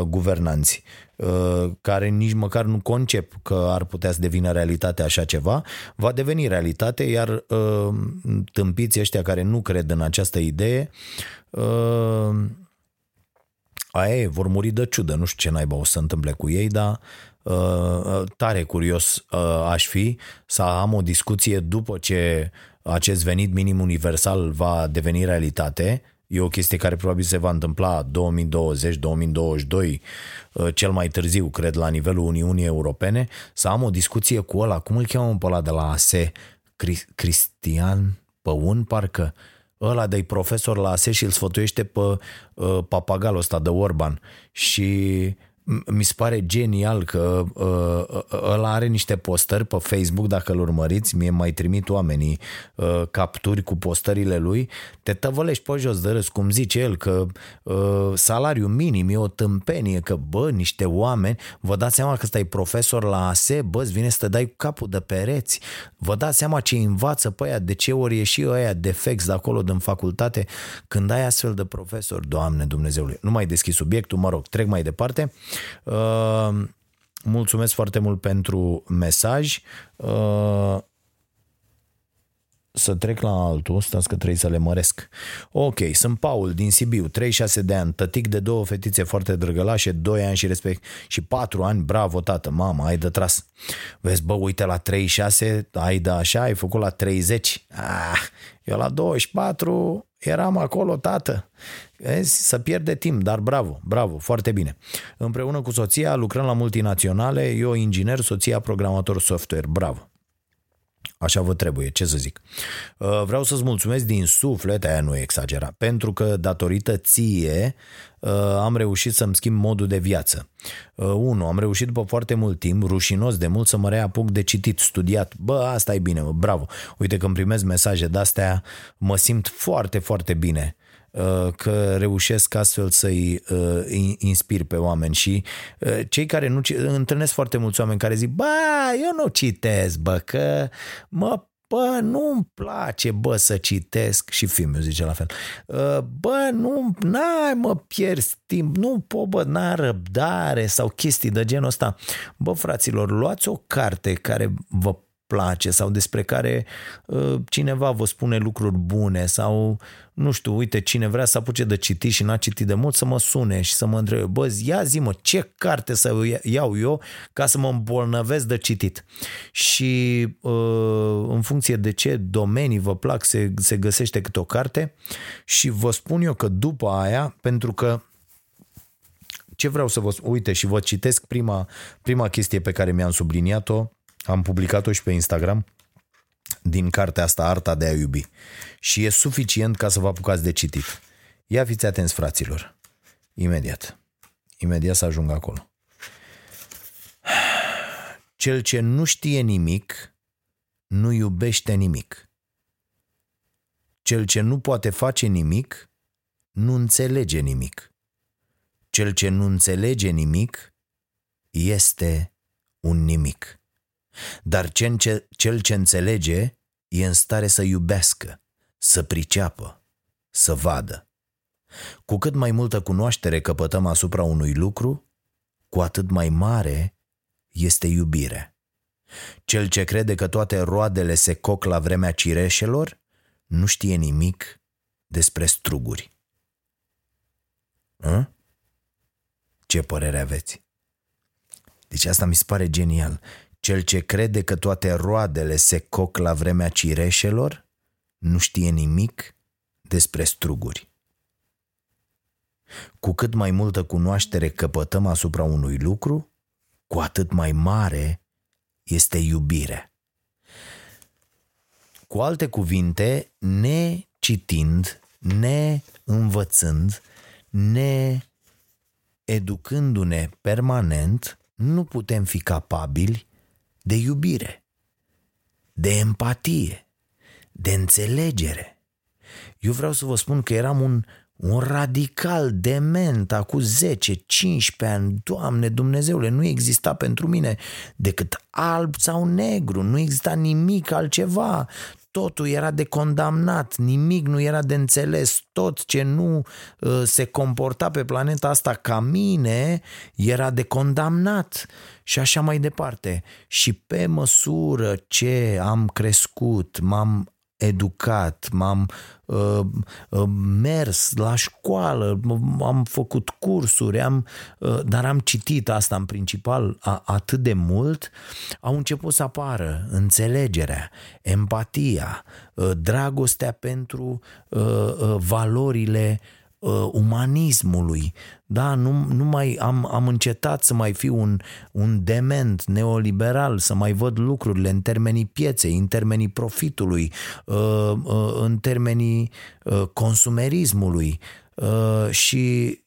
guvernanți. Uh, care nici măcar nu concep că ar putea să devină realitate așa ceva, va deveni realitate, iar uh, tâmpiții ăștia care nu cred în această idee uh, aia e, vor muri de ciudă, nu știu ce naiba o să întâmple cu ei, dar uh, tare curios uh, aș fi să am o discuție după ce acest venit minim universal va deveni realitate. E o chestie care probabil se va întâmpla 2020-2022, uh, cel mai târziu, cred, la nivelul Uniunii Europene, să am o discuție cu ăla, cum îl cheamă pe ăla de la ASE, Cristian Păun, parcă, ăla de profesor la ASE și îl sfătuiește pe uh, papagalul ăsta de Orban. Și mi se pare genial că uh, ăla are niște postări pe Facebook, dacă îl urmăriți, mie mai trimit oamenii uh, capturi cu postările lui, te tăvălești pe jos de râs, cum zice el, că uh, salariul minim e o tâmpenie, că bă, niște oameni, vă dați seama că stai profesor la ASE, bă, îți vine să te dai cu capul de pereți, vă dați seama ce învață pe aia, de ce ori e și ăia defecți de acolo din facultate, când ai astfel de profesor, Doamne Dumnezeule, nu mai deschis subiectul, mă rog, trec mai departe. Uh, mulțumesc foarte mult pentru mesaj. Uh, să trec la altul, stați că trebuie să le măresc. Ok, sunt Paul din Sibiu, 36 de ani, tătic de două fetițe foarte drăgălașe, 2 ani și respect și 4 ani, bravo tată, mama, ai de tras. Vezi, bă, uite la 36, ai de așa, ai făcut la 30. Ah, eu la 24 eram acolo, tată. Vezi, să pierde timp, dar bravo, bravo, foarte bine. Împreună cu soția lucrăm la multinaționale, eu inginer, soția programator software, bravo. Așa vă trebuie, ce să zic. Uh, vreau să-ți mulțumesc din suflet, aia nu e exagera, pentru că datorită ție uh, am reușit să-mi schimb modul de viață. Uh, unu, am reușit după foarte mult timp, rușinos de mult, să mă reapuc de citit, studiat. Bă, asta e bine, mă, bravo. Uite, când primez mesaje de-astea, mă simt foarte, foarte bine Uh, că reușesc astfel să-i uh, inspir pe oameni și uh, cei care nu întâlnesc foarte mulți oameni care zic, bă, eu nu citesc, bă, că mă Bă, nu-mi place, bă, să citesc și filmul zice la fel. Bă, nu, n-ai, mă, pierzi timp, nu pot, bă, n răbdare sau chestii de genul ăsta. Bă, fraților, luați o carte care vă place sau despre care uh, cineva vă spune lucruri bune sau, nu știu, uite, cine vrea să apuce de citit și n-a citit de mult să mă sune și să mă întrebe, bă, ia zi mă, ce carte să iau eu ca să mă îmbolnăvesc de citit. Și uh, în funcție de ce domenii vă plac se, se găsește câte o carte și vă spun eu că după aia, pentru că ce vreau să vă spun, uite și vă citesc prima, prima chestie pe care mi-am subliniat-o am publicat-o și pe Instagram din cartea asta, Arta de a iubi. Și e suficient ca să vă apucați de citit. Ia fiți atenți, fraților. Imediat. Imediat să ajung acolo. Cel ce nu știe nimic, nu iubește nimic. Cel ce nu poate face nimic, nu înțelege nimic. Cel ce nu înțelege nimic, este un nimic. Dar cel ce înțelege e în stare să iubească, să priceapă, să vadă. Cu cât mai multă cunoaștere căpătăm asupra unui lucru, cu atât mai mare este iubirea. Cel ce crede că toate roadele se coc la vremea cireșelor, nu știe nimic despre struguri. Hă? Ce părere aveți? Deci asta mi se pare genial. Cel ce crede că toate roadele se coc la vremea cireșelor, nu știe nimic despre struguri. Cu cât mai multă cunoaștere căpătăm asupra unui lucru, cu atât mai mare este iubirea. Cu alte cuvinte, ne citind, ne învățând, ne educându-ne permanent, nu putem fi capabili de iubire, de empatie, de înțelegere. Eu vreau să vă spun că eram un, un radical dement acum 10-15 ani, Doamne Dumnezeule, nu exista pentru mine decât alb sau negru, nu exista nimic altceva totul era de condamnat, nimic nu era de înțeles, tot ce nu uh, se comporta pe planeta asta ca mine era de condamnat și așa mai departe. Și pe măsură ce am crescut, m-am educat, m-am uh, uh, mers la școală, am făcut cursuri, am, uh, dar am citit asta în principal a, atât de mult, au început să apară înțelegerea, empatia, uh, dragostea pentru uh, uh, valorile uh, uh, umanismului. Da, nu, nu mai am, am încetat să mai fiu un, un dement neoliberal, să mai văd lucrurile în termenii pieței, în termenii profitului, uh, uh, în termenii uh, consumerismului uh, și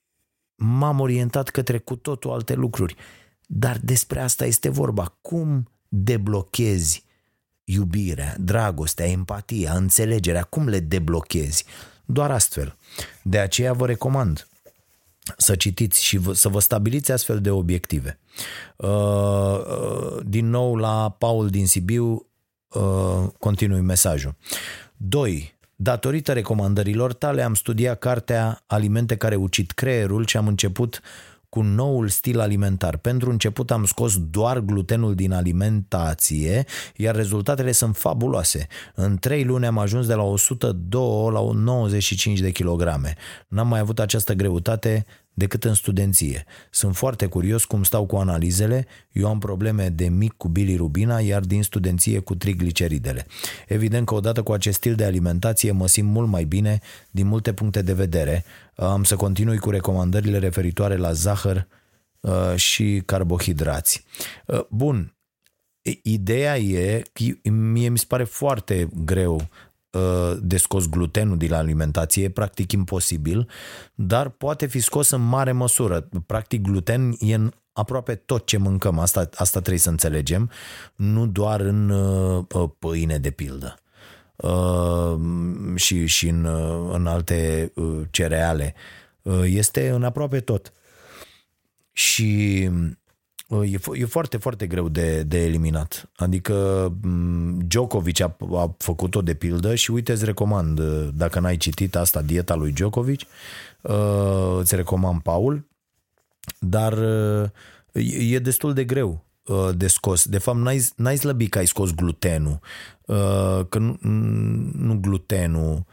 m-am orientat către cu totul alte lucruri. Dar despre asta este vorba. Cum deblochezi iubirea, dragostea, empatia, înțelegerea? Cum le deblochezi? Doar astfel. De aceea vă recomand să citiți și să vă stabiliți astfel de obiective. Uh, uh, din nou la Paul din Sibiu, uh, continui mesajul. 2. Datorită recomandărilor tale am studiat cartea Alimente care ucid creierul și am început cu noul stil alimentar. Pentru început am scos doar glutenul din alimentație, iar rezultatele sunt fabuloase. În 3 luni am ajuns de la 102 la 95 de kilograme. N-am mai avut această greutate decât în studenție. Sunt foarte curios cum stau cu analizele, eu am probleme de mic cu bilirubina, iar din studenție cu trigliceridele. Evident că odată cu acest stil de alimentație mă simt mult mai bine din multe puncte de vedere. Am să continui cu recomandările referitoare la zahăr uh, și carbohidrați. Uh, bun, Ideea e, mie mi se pare foarte greu Uh, de scos glutenul din alimentație, e practic imposibil, dar poate fi scos în mare măsură. Practic gluten e în aproape tot ce mâncăm, asta, asta trebuie să înțelegem, nu doar în uh, pâine de pildă uh, și, și în, în alte cereale. Este în aproape tot. Și e, e foarte, foarte greu de, de eliminat. Adică Djokovic a, a făcut-o de pildă și uite, îți recomand, dacă n-ai citit asta, dieta lui Djokovic, uh, îți recomand Paul, dar uh, e destul de greu uh, de scos. De fapt, n-ai, n-ai slăbit că ai scos glutenul, că nu, nu glutenul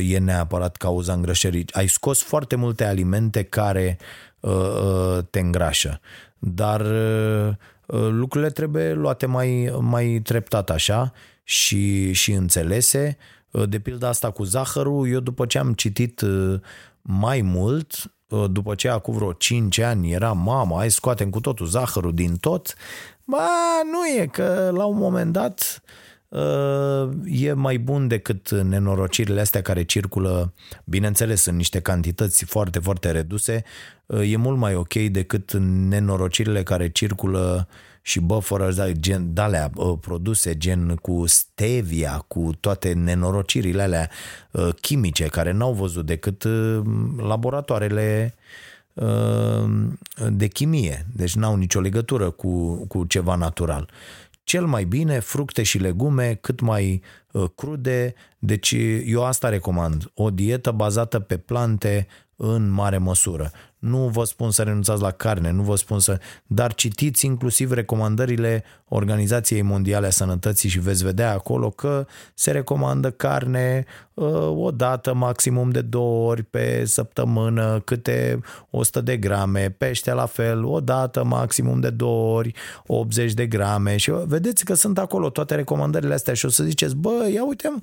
e neapărat cauza îngrășării. Ai scos foarte multe alimente care te îngrașă dar uh, uh, lucrurile trebuie luate mai, mai treptat așa și, și înțelese. Uh, de pildă asta cu zahărul, eu după ce am citit mai mult, după ce acum vreo 5 ani era mama, hai scoatem cu totul zahărul din tot, ba nu e că la un moment dat e mai bun decât nenorocirile astea care circulă, bineînțeles, în niște cantități foarte, foarte reduse, e mult mai ok decât nenorocirile care circulă și bă, fără gen, dalea produse gen cu stevia, cu toate nenorocirile alea chimice care n-au văzut decât laboratoarele de chimie, deci n-au nicio legătură cu, cu ceva natural cel mai bine fructe și legume cât mai uh, crude, deci eu asta recomand, o dietă bazată pe plante în mare măsură. Nu vă spun să renunțați la carne, nu vă spun să... Dar citiți inclusiv recomandările Organizației Mondiale a Sănătății și veți vedea acolo că se recomandă carne uh, o dată, maximum de două ori pe săptămână, câte 100 de grame, pește la fel, o dată, maximum de două ori, 80 de grame și vedeți că sunt acolo toate recomandările astea și o să ziceți, bă, ia uite,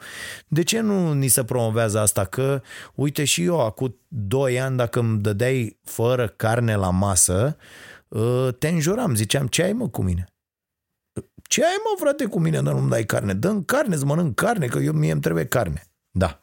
de ce nu ni se promovează asta? Că, uite și eu, acum 2 ani, dacă îmi dădeai fără carne la masă, ă, te înjuram, ziceam, ce ai mă cu mine? Ce ai mă frate cu mine, dar nu-mi dai carne? Dă-mi carne, să mănânc carne, că eu mie îmi trebuie carne. Da,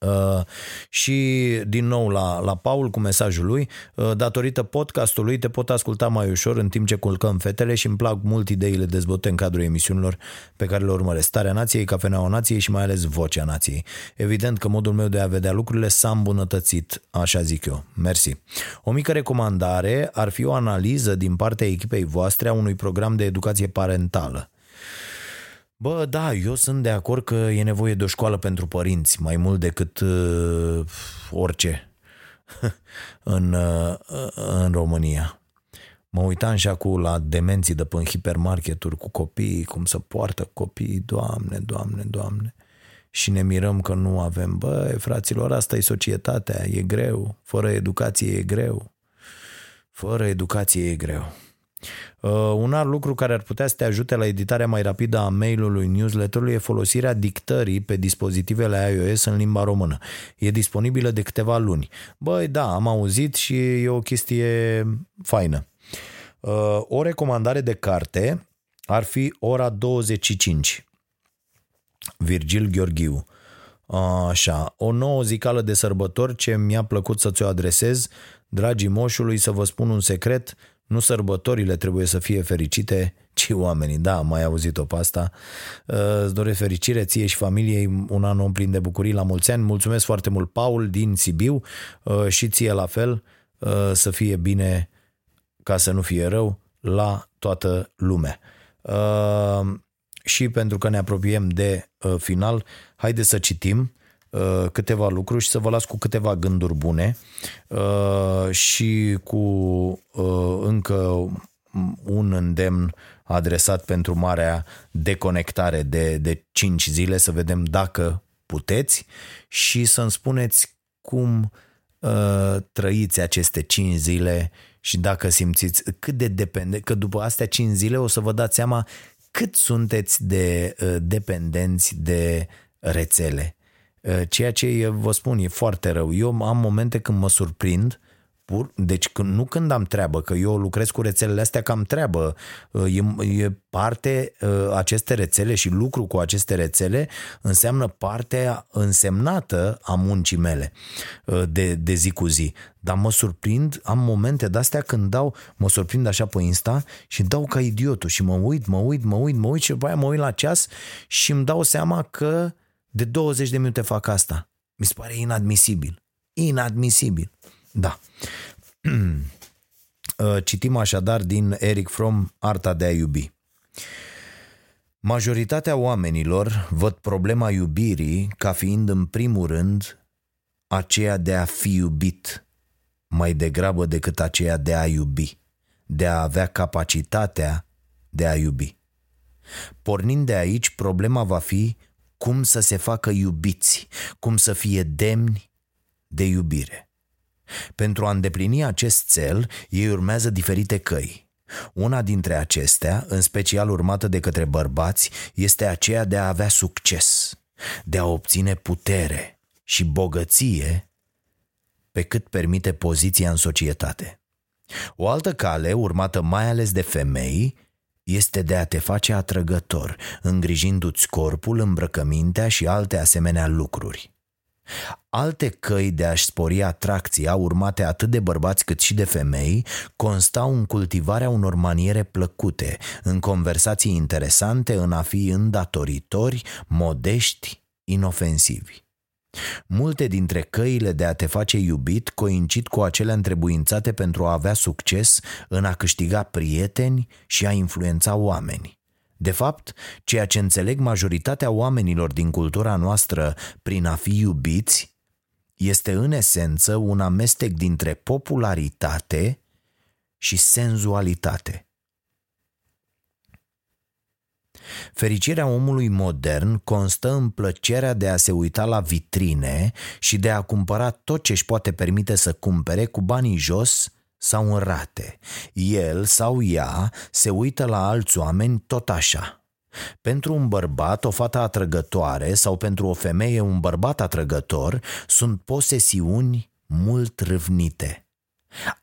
Uh, și din nou la, la Paul cu mesajul lui, uh, datorită podcastului te pot asculta mai ușor în timp ce culcăm fetele și îmi plac mult ideile dezbătute în cadrul emisiunilor pe care le urmăresc. Starea Nației, Cafeneaua Nației și mai ales Vocea Nației. Evident că modul meu de a vedea lucrurile s-a îmbunătățit, așa zic eu. Mersi. O mică recomandare ar fi o analiză din partea echipei voastre a unui program de educație parentală. Bă, da, eu sunt de acord că e nevoie de o școală pentru părinți, mai mult decât uh, orice în, uh, în România. Mă uitam și acum la demenții de până hipermarketuri cu copii, cum să poartă copiii, doamne, doamne, doamne. Și ne mirăm că nu avem, bă, fraților, asta e societatea, e greu, fără educație e greu. Fără educație e greu. Uh, un alt lucru care ar putea să te ajute la editarea mai rapidă a mail-ului newsletterului e folosirea dictării pe dispozitivele iOS în limba română. E disponibilă de câteva luni. Băi, da, am auzit și e o chestie faină. Uh, o recomandare de carte ar fi Ora 25. Virgil Gheorghiu. Așa, o nouă zicală de sărbători ce mi-a plăcut să ți-o adresez dragii moșului, să vă spun un secret, nu sărbătorile trebuie să fie fericite, ci oamenii. Da, am mai auzit-o pe asta. Uh, Îți doresc fericire ție și familiei, un an om plin de bucurii la mulți ani. Mulțumesc foarte mult, Paul, din Sibiu, uh, și ție la fel, uh, să fie bine ca să nu fie rău la toată lumea. Uh, și pentru că ne apropiem de uh, final, haideți să citim uh, câteva lucruri și să vă las cu câteva gânduri bune uh, și cu uh, încă un îndemn adresat pentru marea deconectare de, de 5 zile, să vedem dacă puteți și să-mi spuneți cum uh, trăiți aceste 5 zile și dacă simțiți cât de depende, că după astea 5 zile o să vă dați seama cât sunteți de uh, dependenți de rețele. Uh, ceea ce e, vă spun e foarte rău. Eu am momente când mă surprind pur, deci când, nu când am treabă, că eu lucrez cu rețelele astea că am treabă, uh, e, e parte, uh, aceste rețele și lucru cu aceste rețele înseamnă parte însemnată a muncii mele uh, de, de zi cu zi. Dar mă surprind, am momente de-astea când dau, mă surprind așa pe Insta și dau ca idiotul și mă uit, mă uit, mă uit, mă uit și după aia mă uit la ceas și îmi dau seama că de 20 de minute fac asta. Mi se pare inadmisibil. Inadmisibil. Da. Citim așadar din Eric Fromm, Arta de a iubi. Majoritatea oamenilor văd problema iubirii ca fiind în primul rând aceea de a fi iubit, mai degrabă decât aceea de a iubi, de a avea capacitatea de a iubi. Pornind de aici, problema va fi cum să se facă iubiți, cum să fie demni de iubire. Pentru a îndeplini acest cel, ei urmează diferite căi. Una dintre acestea, în special urmată de către bărbați, este aceea de a avea succes, de a obține putere și bogăție pe cât permite poziția în societate. O altă cale, urmată mai ales de femei, este de a te face atrăgător, îngrijindu-ți corpul, îmbrăcămintea și alte asemenea lucruri. Alte căi de a-și spori atracția, urmate atât de bărbați cât și de femei, constau în cultivarea unor maniere plăcute, în conversații interesante, în a fi îndatoritori, modești, inofensivi. Multe dintre căile de a te face iubit coincid cu acele întrebuințate pentru a avea succes în a câștiga prieteni și a influența oameni. De fapt, ceea ce înțeleg majoritatea oamenilor din cultura noastră prin a fi iubiți este în esență un amestec dintre popularitate și senzualitate. Fericirea omului modern constă în plăcerea de a se uita la vitrine și de a cumpăra tot ce își poate permite să cumpere cu banii jos sau în rate. El sau ea se uită la alți oameni tot așa. Pentru un bărbat, o fată atrăgătoare sau pentru o femeie, un bărbat atrăgător, sunt posesiuni mult râvnite.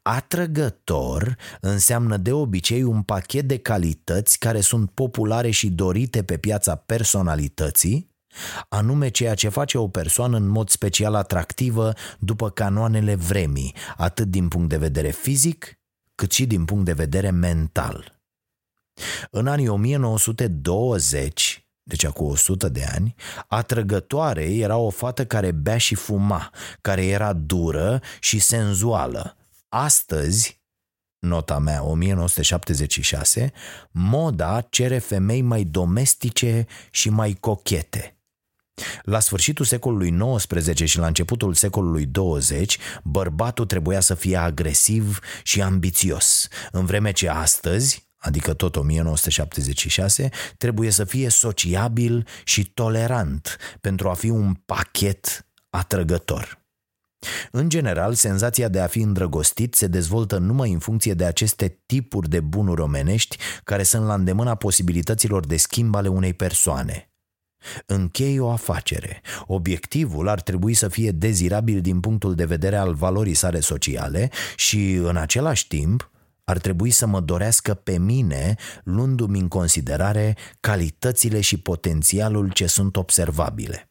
Atrăgător înseamnă de obicei un pachet de calități care sunt populare și dorite pe piața personalității, anume ceea ce face o persoană în mod special atractivă după canoanele vremii, atât din punct de vedere fizic, cât și din punct de vedere mental. În anii 1920, deci acum 100 de ani, atrăgătoare era o fată care bea și fuma, care era dură și senzuală. Astăzi, nota mea 1976, moda cere femei mai domestice și mai cochete. La sfârșitul secolului XIX și la începutul secolului 20, bărbatul trebuia să fie agresiv și ambițios, în vreme ce astăzi, adică tot 1976, trebuie să fie sociabil și tolerant pentru a fi un pachet atrăgător. În general, senzația de a fi îndrăgostit se dezvoltă numai în funcție de aceste tipuri de bunuri omenești care sunt la îndemâna posibilităților de schimb ale unei persoane – Închei o afacere. Obiectivul ar trebui să fie dezirabil din punctul de vedere al valorii sale sociale și, în același timp, ar trebui să mă dorească pe mine, luându-mi în considerare calitățile și potențialul ce sunt observabile.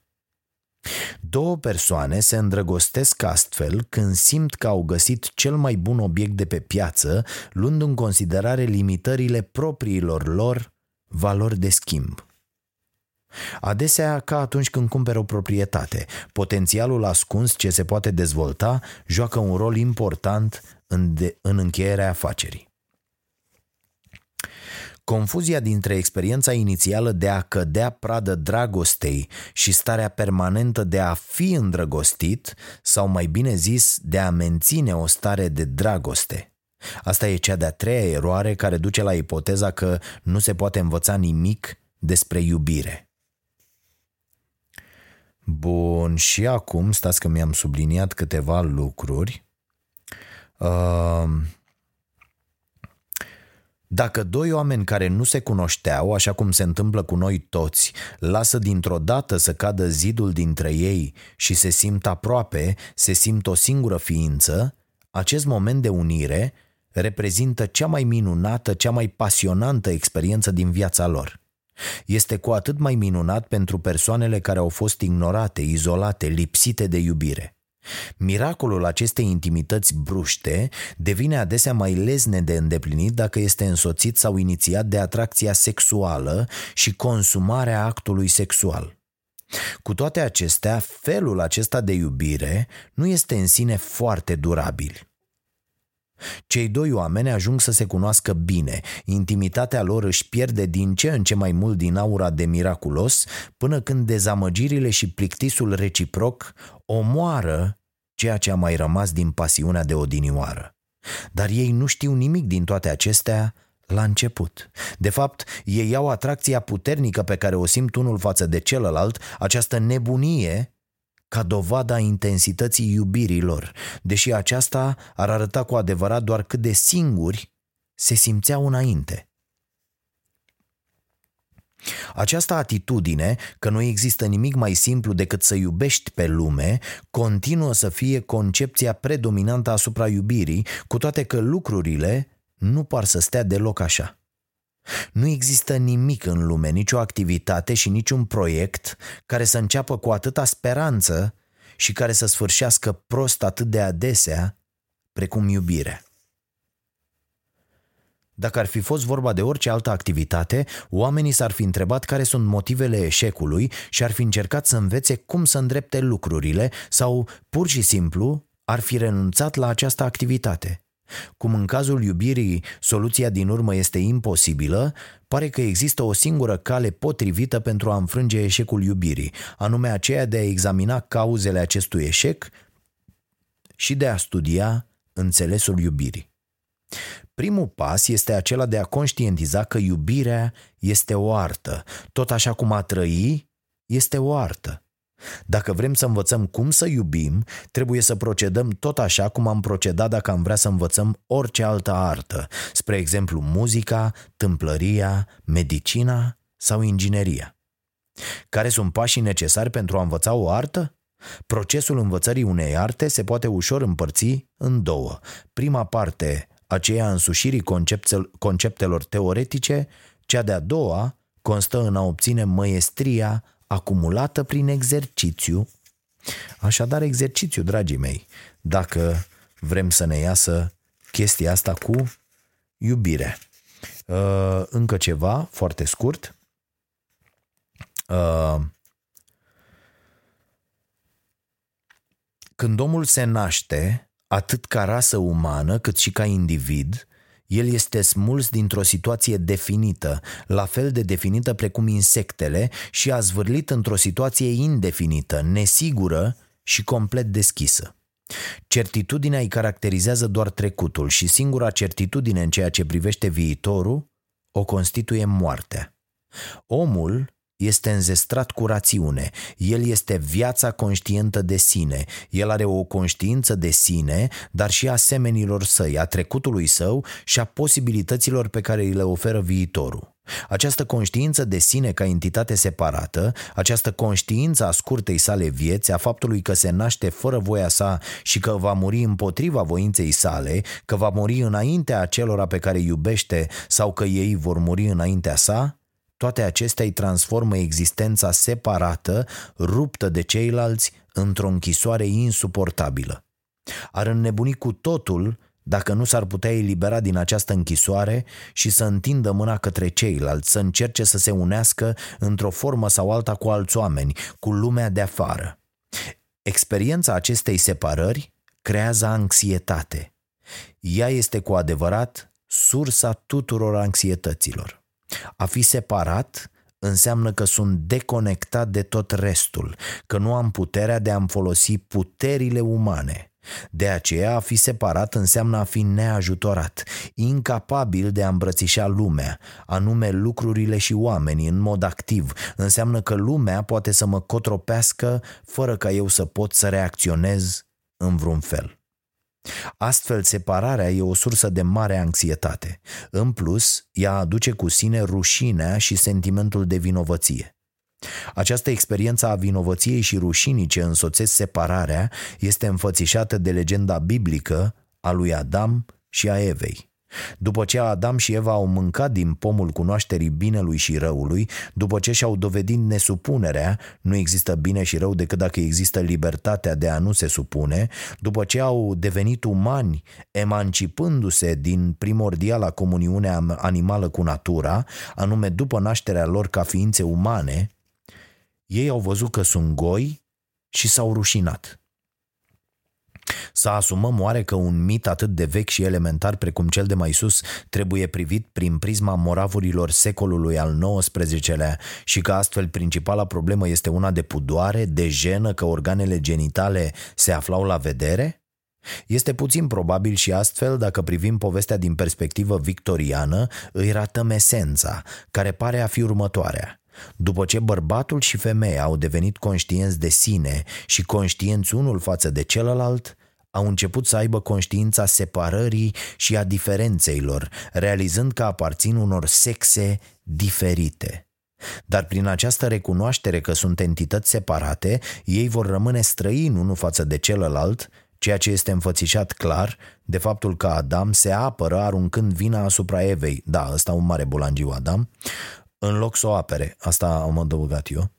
Două persoane se îndrăgostesc astfel când simt că au găsit cel mai bun obiect de pe piață, luând în considerare limitările propriilor lor valori de schimb. Adesea, ca atunci când cumperi o proprietate, potențialul ascuns ce se poate dezvolta joacă un rol important în, de, în încheierea afacerii. Confuzia dintre experiența inițială de a cădea pradă dragostei și starea permanentă de a fi îndrăgostit, sau mai bine zis, de a menține o stare de dragoste. Asta e cea de-a treia eroare care duce la ipoteza că nu se poate învăța nimic despre iubire. Bun, și acum, stați că mi-am subliniat câteva lucruri. Uh, dacă doi oameni care nu se cunoșteau, așa cum se întâmplă cu noi toți, lasă dintr-o dată să cadă zidul dintre ei și se simt aproape, se simt o singură ființă, acest moment de unire reprezintă cea mai minunată, cea mai pasionantă experiență din viața lor. Este cu atât mai minunat pentru persoanele care au fost ignorate, izolate, lipsite de iubire. Miracolul acestei intimități bruște devine adesea mai lezne de îndeplinit dacă este însoțit sau inițiat de atracția sexuală și consumarea actului sexual. Cu toate acestea, felul acesta de iubire nu este în sine foarte durabil. Cei doi oameni ajung să se cunoască bine, intimitatea lor își pierde din ce în ce mai mult din aura de miraculos, până când dezamăgirile și plictisul reciproc omoară ceea ce a mai rămas din pasiunea de odinioară. Dar ei nu știu nimic din toate acestea la început. De fapt, ei au atracția puternică pe care o simt unul față de celălalt, această nebunie ca dovada intensității iubirilor, deși aceasta ar arăta cu adevărat doar cât de singuri se simțeau înainte. Această atitudine, că nu există nimic mai simplu decât să iubești pe lume, continuă să fie concepția predominantă asupra iubirii, cu toate că lucrurile nu par să stea deloc așa. Nu există nimic în lume, nicio activitate și niciun proiect care să înceapă cu atâta speranță și care să sfârșească prost atât de adesea precum iubirea. Dacă ar fi fost vorba de orice altă activitate, oamenii s-ar fi întrebat care sunt motivele eșecului și ar fi încercat să învețe cum să îndrepte lucrurile sau, pur și simplu, ar fi renunțat la această activitate. Cum în cazul iubirii soluția din urmă este imposibilă, pare că există o singură cale potrivită pentru a înfrânge eșecul iubirii, anume aceea de a examina cauzele acestui eșec și de a studia înțelesul iubirii. Primul pas este acela de a conștientiza că iubirea este o artă, tot așa cum a trăi este o artă. Dacă vrem să învățăm cum să iubim, trebuie să procedăm tot așa cum am procedat dacă am vrea să învățăm orice altă artă, spre exemplu muzica, tâmplăria, medicina sau ingineria. Care sunt pașii necesari pentru a învăța o artă? Procesul învățării unei arte se poate ușor împărți în două. Prima parte aceea însușirii conceptelor teoretice, cea de-a doua constă în a obține măestria acumulată prin exercițiu. Așadar, exercițiu, dragii mei, dacă vrem să ne iasă chestia asta cu iubire. Uh, încă ceva, foarte scurt. Uh, când omul se naște, atât ca rasă umană cât și ca individ, el este smuls dintr-o situație definită, la fel de definită precum insectele și a zvârlit într-o situație indefinită, nesigură și complet deschisă. Certitudinea îi caracterizează doar trecutul și singura certitudine în ceea ce privește viitorul o constituie moartea. Omul este înzestrat cu rațiune, el este viața conștientă de sine, el are o conștiință de sine, dar și a semenilor săi, a trecutului său și a posibilităților pe care îi le oferă viitorul. Această conștiință de sine ca entitate separată, această conștiință a scurtei sale vieți, a faptului că se naște fără voia sa și că va muri împotriva voinței sale, că va muri înaintea acelora pe care îi iubește sau că ei vor muri înaintea sa, toate acestea îi transformă existența separată, ruptă de ceilalți, într-o închisoare insuportabilă. Ar înnebuni cu totul dacă nu s-ar putea elibera din această închisoare și să întindă mâna către ceilalți, să încerce să se unească într-o formă sau alta cu alți oameni, cu lumea de afară. Experiența acestei separări creează anxietate. Ea este cu adevărat sursa tuturor anxietăților. A fi separat înseamnă că sunt deconectat de tot restul, că nu am puterea de a-mi folosi puterile umane – de aceea a fi separat înseamnă a fi neajutorat, incapabil de a îmbrățișa lumea, anume lucrurile și oamenii în mod activ. Înseamnă că lumea poate să mă cotropească fără ca eu să pot să reacționez în vreun fel. Astfel, separarea e o sursă de mare anxietate. În plus, ea aduce cu sine rușinea și sentimentul de vinovăție. Această experiență a vinovăției și rușinii ce însoțesc separarea este înfățișată de legenda biblică a lui Adam și a Evei. După ce Adam și Eva au mâncat din pomul cunoașterii binelui și răului, după ce și-au dovedit nesupunerea, nu există bine și rău decât dacă există libertatea de a nu se supune, după ce au devenit umani, emancipându-se din primordiala comuniune animală cu natura, anume după nașterea lor ca ființe umane, ei au văzut că sunt goi și s-au rușinat. Să asumăm oare că un mit atât de vechi și elementar precum cel de mai sus trebuie privit prin prisma moravurilor secolului al XIX-lea și că astfel principala problemă este una de pudoare, de jenă că organele genitale se aflau la vedere? Este puțin probabil și astfel, dacă privim povestea din perspectivă victoriană, îi ratăm esența, care pare a fi următoarea. După ce bărbatul și femeia au devenit conștienți de sine și conștienți unul față de celălalt, au început să aibă conștiința separării și a diferențeilor, realizând că aparțin unor sexe diferite. Dar prin această recunoaștere că sunt entități separate, ei vor rămâne străini unul față de celălalt, ceea ce este înfățișat clar de faptul că Adam se apără aruncând vina asupra Evei. Da, ăsta un mare bulangiu Adam în loc să o apere. Asta am adăugat eu.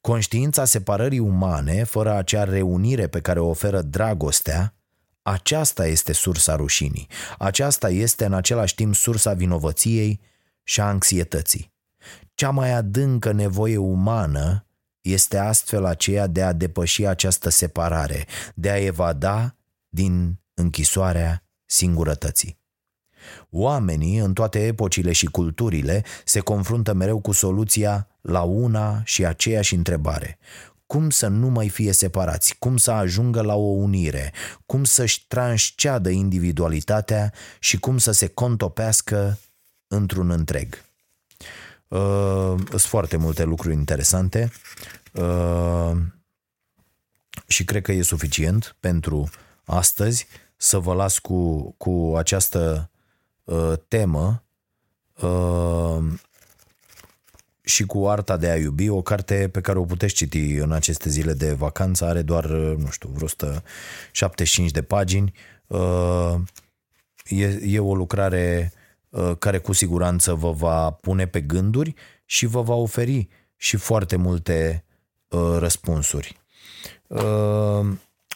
Conștiința separării umane, fără acea reunire pe care o oferă dragostea, aceasta este sursa rușinii. Aceasta este în același timp sursa vinovăției și a anxietății. Cea mai adâncă nevoie umană este astfel aceea de a depăși această separare, de a evada din închisoarea singurătății. Oamenii, în toate epocile și culturile, se confruntă mereu cu soluția la una și aceeași întrebare. Cum să nu mai fie separați? Cum să ajungă la o unire? Cum să-și transceadă individualitatea și cum să se contopească într-un întreg? Uh, sunt foarte multe lucruri interesante uh, și cred că e suficient pentru astăzi să vă las cu, cu această uh, temă uh, și cu Arta de a iubi, o carte pe care o puteți citi în aceste zile de vacanță, are doar, uh, nu știu, vreo 175 de pagini. Uh, e, e o lucrare uh, care cu siguranță vă va pune pe gânduri și vă va oferi și foarte multe uh, răspunsuri. Uh,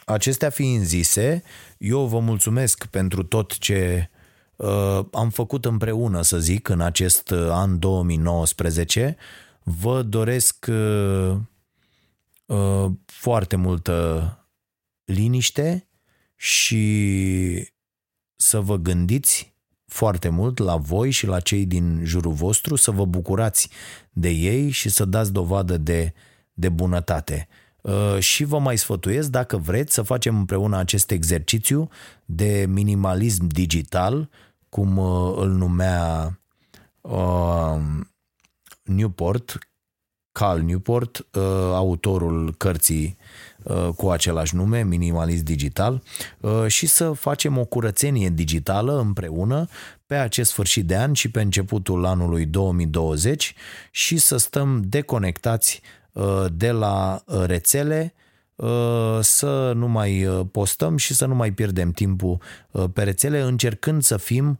acestea fiind zise, eu vă mulțumesc pentru tot ce Uh, am făcut împreună, să zic, în acest uh, an 2019. Vă doresc uh, foarte multă liniște și să vă gândiți foarte mult la voi și la cei din jurul vostru, să vă bucurați de ei și să dați dovadă de, de bunătate. Și vă mai sfătuiesc, dacă vreți, să facem împreună acest exercițiu de minimalism digital, cum uh, îl numea uh, Newport, Carl Newport, uh, autorul cărții uh, cu același nume, Minimalist Digital, uh, și să facem o curățenie digitală împreună pe acest sfârșit de an și pe începutul anului 2020 și să stăm deconectați uh, de la uh, rețele, Uh, să nu mai uh, postăm și să nu mai pierdem timpul uh, pe rețele, încercând să fim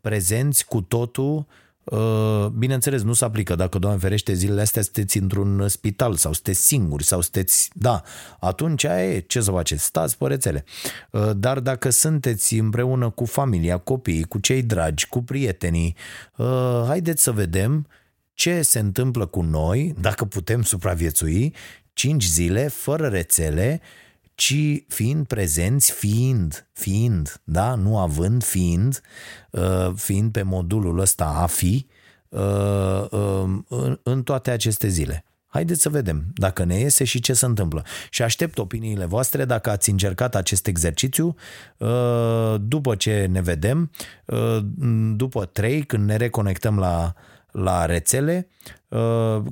prezenți cu totul Uh, bineînțeles, nu se aplică dacă, Doamne ferește, zilele astea sunteți într-un spital sau sunteți singuri sau sunteți... Da, atunci e, ce să faceți? Stați pe rețele. Uh, dar dacă sunteți împreună cu familia, copiii, cu cei dragi, cu prietenii, uh, haideți să vedem ce se întâmplă cu noi, dacă putem supraviețui, 5 zile fără rețele, ci fiind prezenți, fiind, fiind, da, nu având, fiind, uh, fiind pe modulul ăsta a fi, uh, uh, în toate aceste zile. Haideți să vedem dacă ne iese și ce se întâmplă. Și aștept opiniile voastre dacă ați încercat acest exercițiu după ce ne vedem, după trei, când ne reconectăm la, la rețele, uh,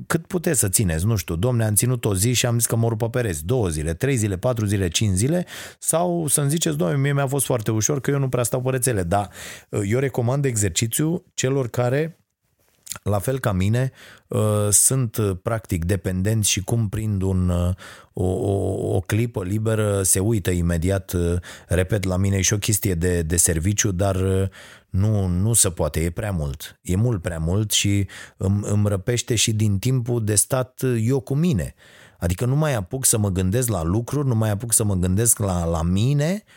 cât puteți să țineți, nu știu, domne, am ținut o zi și am zis că mă rup pe pereți, două zile, trei zile, patru zile, cinci zile, sau să-mi ziceți, domne, mie mi-a fost foarte ușor că eu nu prea stau pe rețele, dar uh, eu recomand exercițiu celor care la fel ca mine, uh, sunt uh, practic dependenți și cum prind un, uh, o, o, o clipă liberă se uită imediat, repet, la mine e și o chestie de, de serviciu, dar nu, nu se poate, e prea mult. E mult prea mult și îmi, îmi răpește și din timpul de stat eu cu mine. Adică nu mai apuc să mă gândesc la lucruri, nu mai apuc să mă gândesc la, la mine, Uh,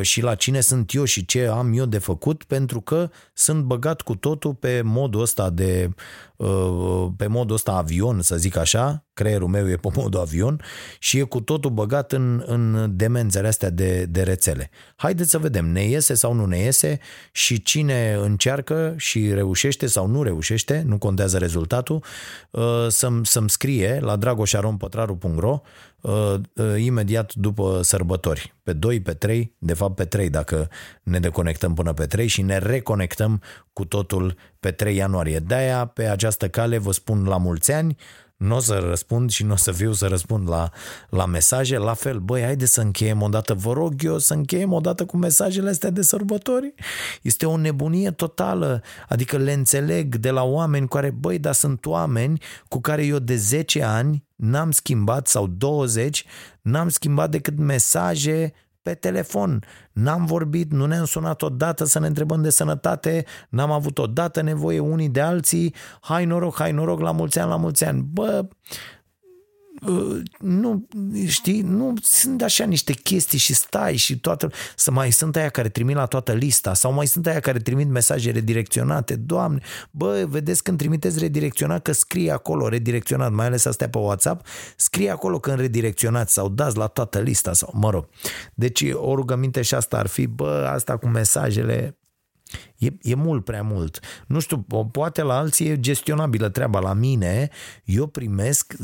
și la cine sunt eu și ce am eu de făcut, pentru că sunt băgat cu totul pe modul ăsta de uh, pe modul ăsta avion, să zic așa, creierul meu e pe modul avion și e cu totul băgat în, în demențele astea de, de rețele. Haideți să vedem, ne iese sau nu ne iese și cine încearcă și reușește sau nu reușește, nu contează rezultatul, uh, să-mi, să-mi scrie la dragoșarompătraru.ro uh, uh, imediat după sărbători, pe 2, pe 3, de fapt pe 3 dacă ne deconectăm până pe 3 și ne reconectăm cu totul pe 3 ianuarie. De-aia pe această cale vă spun la mulți ani, nu o să răspund și nu o să fiu să răspund la, la mesaje. La fel, băi, haide să încheiem odată, vă rog eu să încheiem odată cu mesajele astea de sărbători. Este o nebunie totală, adică le înțeleg de la oameni care, băi, dar sunt oameni cu care eu de 10 ani n-am schimbat sau 20, n-am schimbat decât mesaje pe telefon. N-am vorbit, nu ne-am sunat odată să ne întrebăm de sănătate, n-am avut odată nevoie unii de alții, hai noroc, hai noroc, la mulți ani, la mulți ani. Bă, Uh, nu, știi, nu sunt așa niște chestii și stai și toată, să mai sunt aia care trimit la toată lista sau mai sunt aia care trimit mesaje redirecționate, doamne, bă, vedeți când trimiteți redirecționat că scrie acolo redirecționat, mai ales astea pe WhatsApp, scrie acolo când redirecționați sau dați la toată lista sau, mă rog. Deci o rugăminte și asta ar fi, bă, asta cu mesajele, E, e mult prea mult. Nu știu, poate la alții e gestionabilă treaba. La mine, eu primesc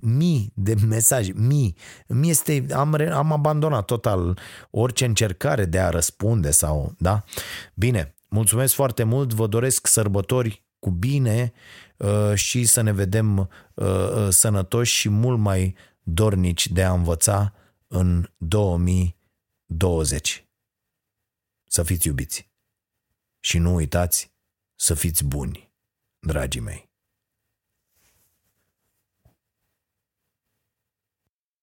mii de mesaje, mii. Mi este, am, am abandonat total orice încercare de a răspunde sau, da? Bine, mulțumesc foarte mult, vă doresc sărbători cu bine uh, și să ne vedem uh, uh, sănătoși și mult mai dornici de a învăța în 2020. Să fiți iubiți! Și nu uitați să fiți buni, dragii mei.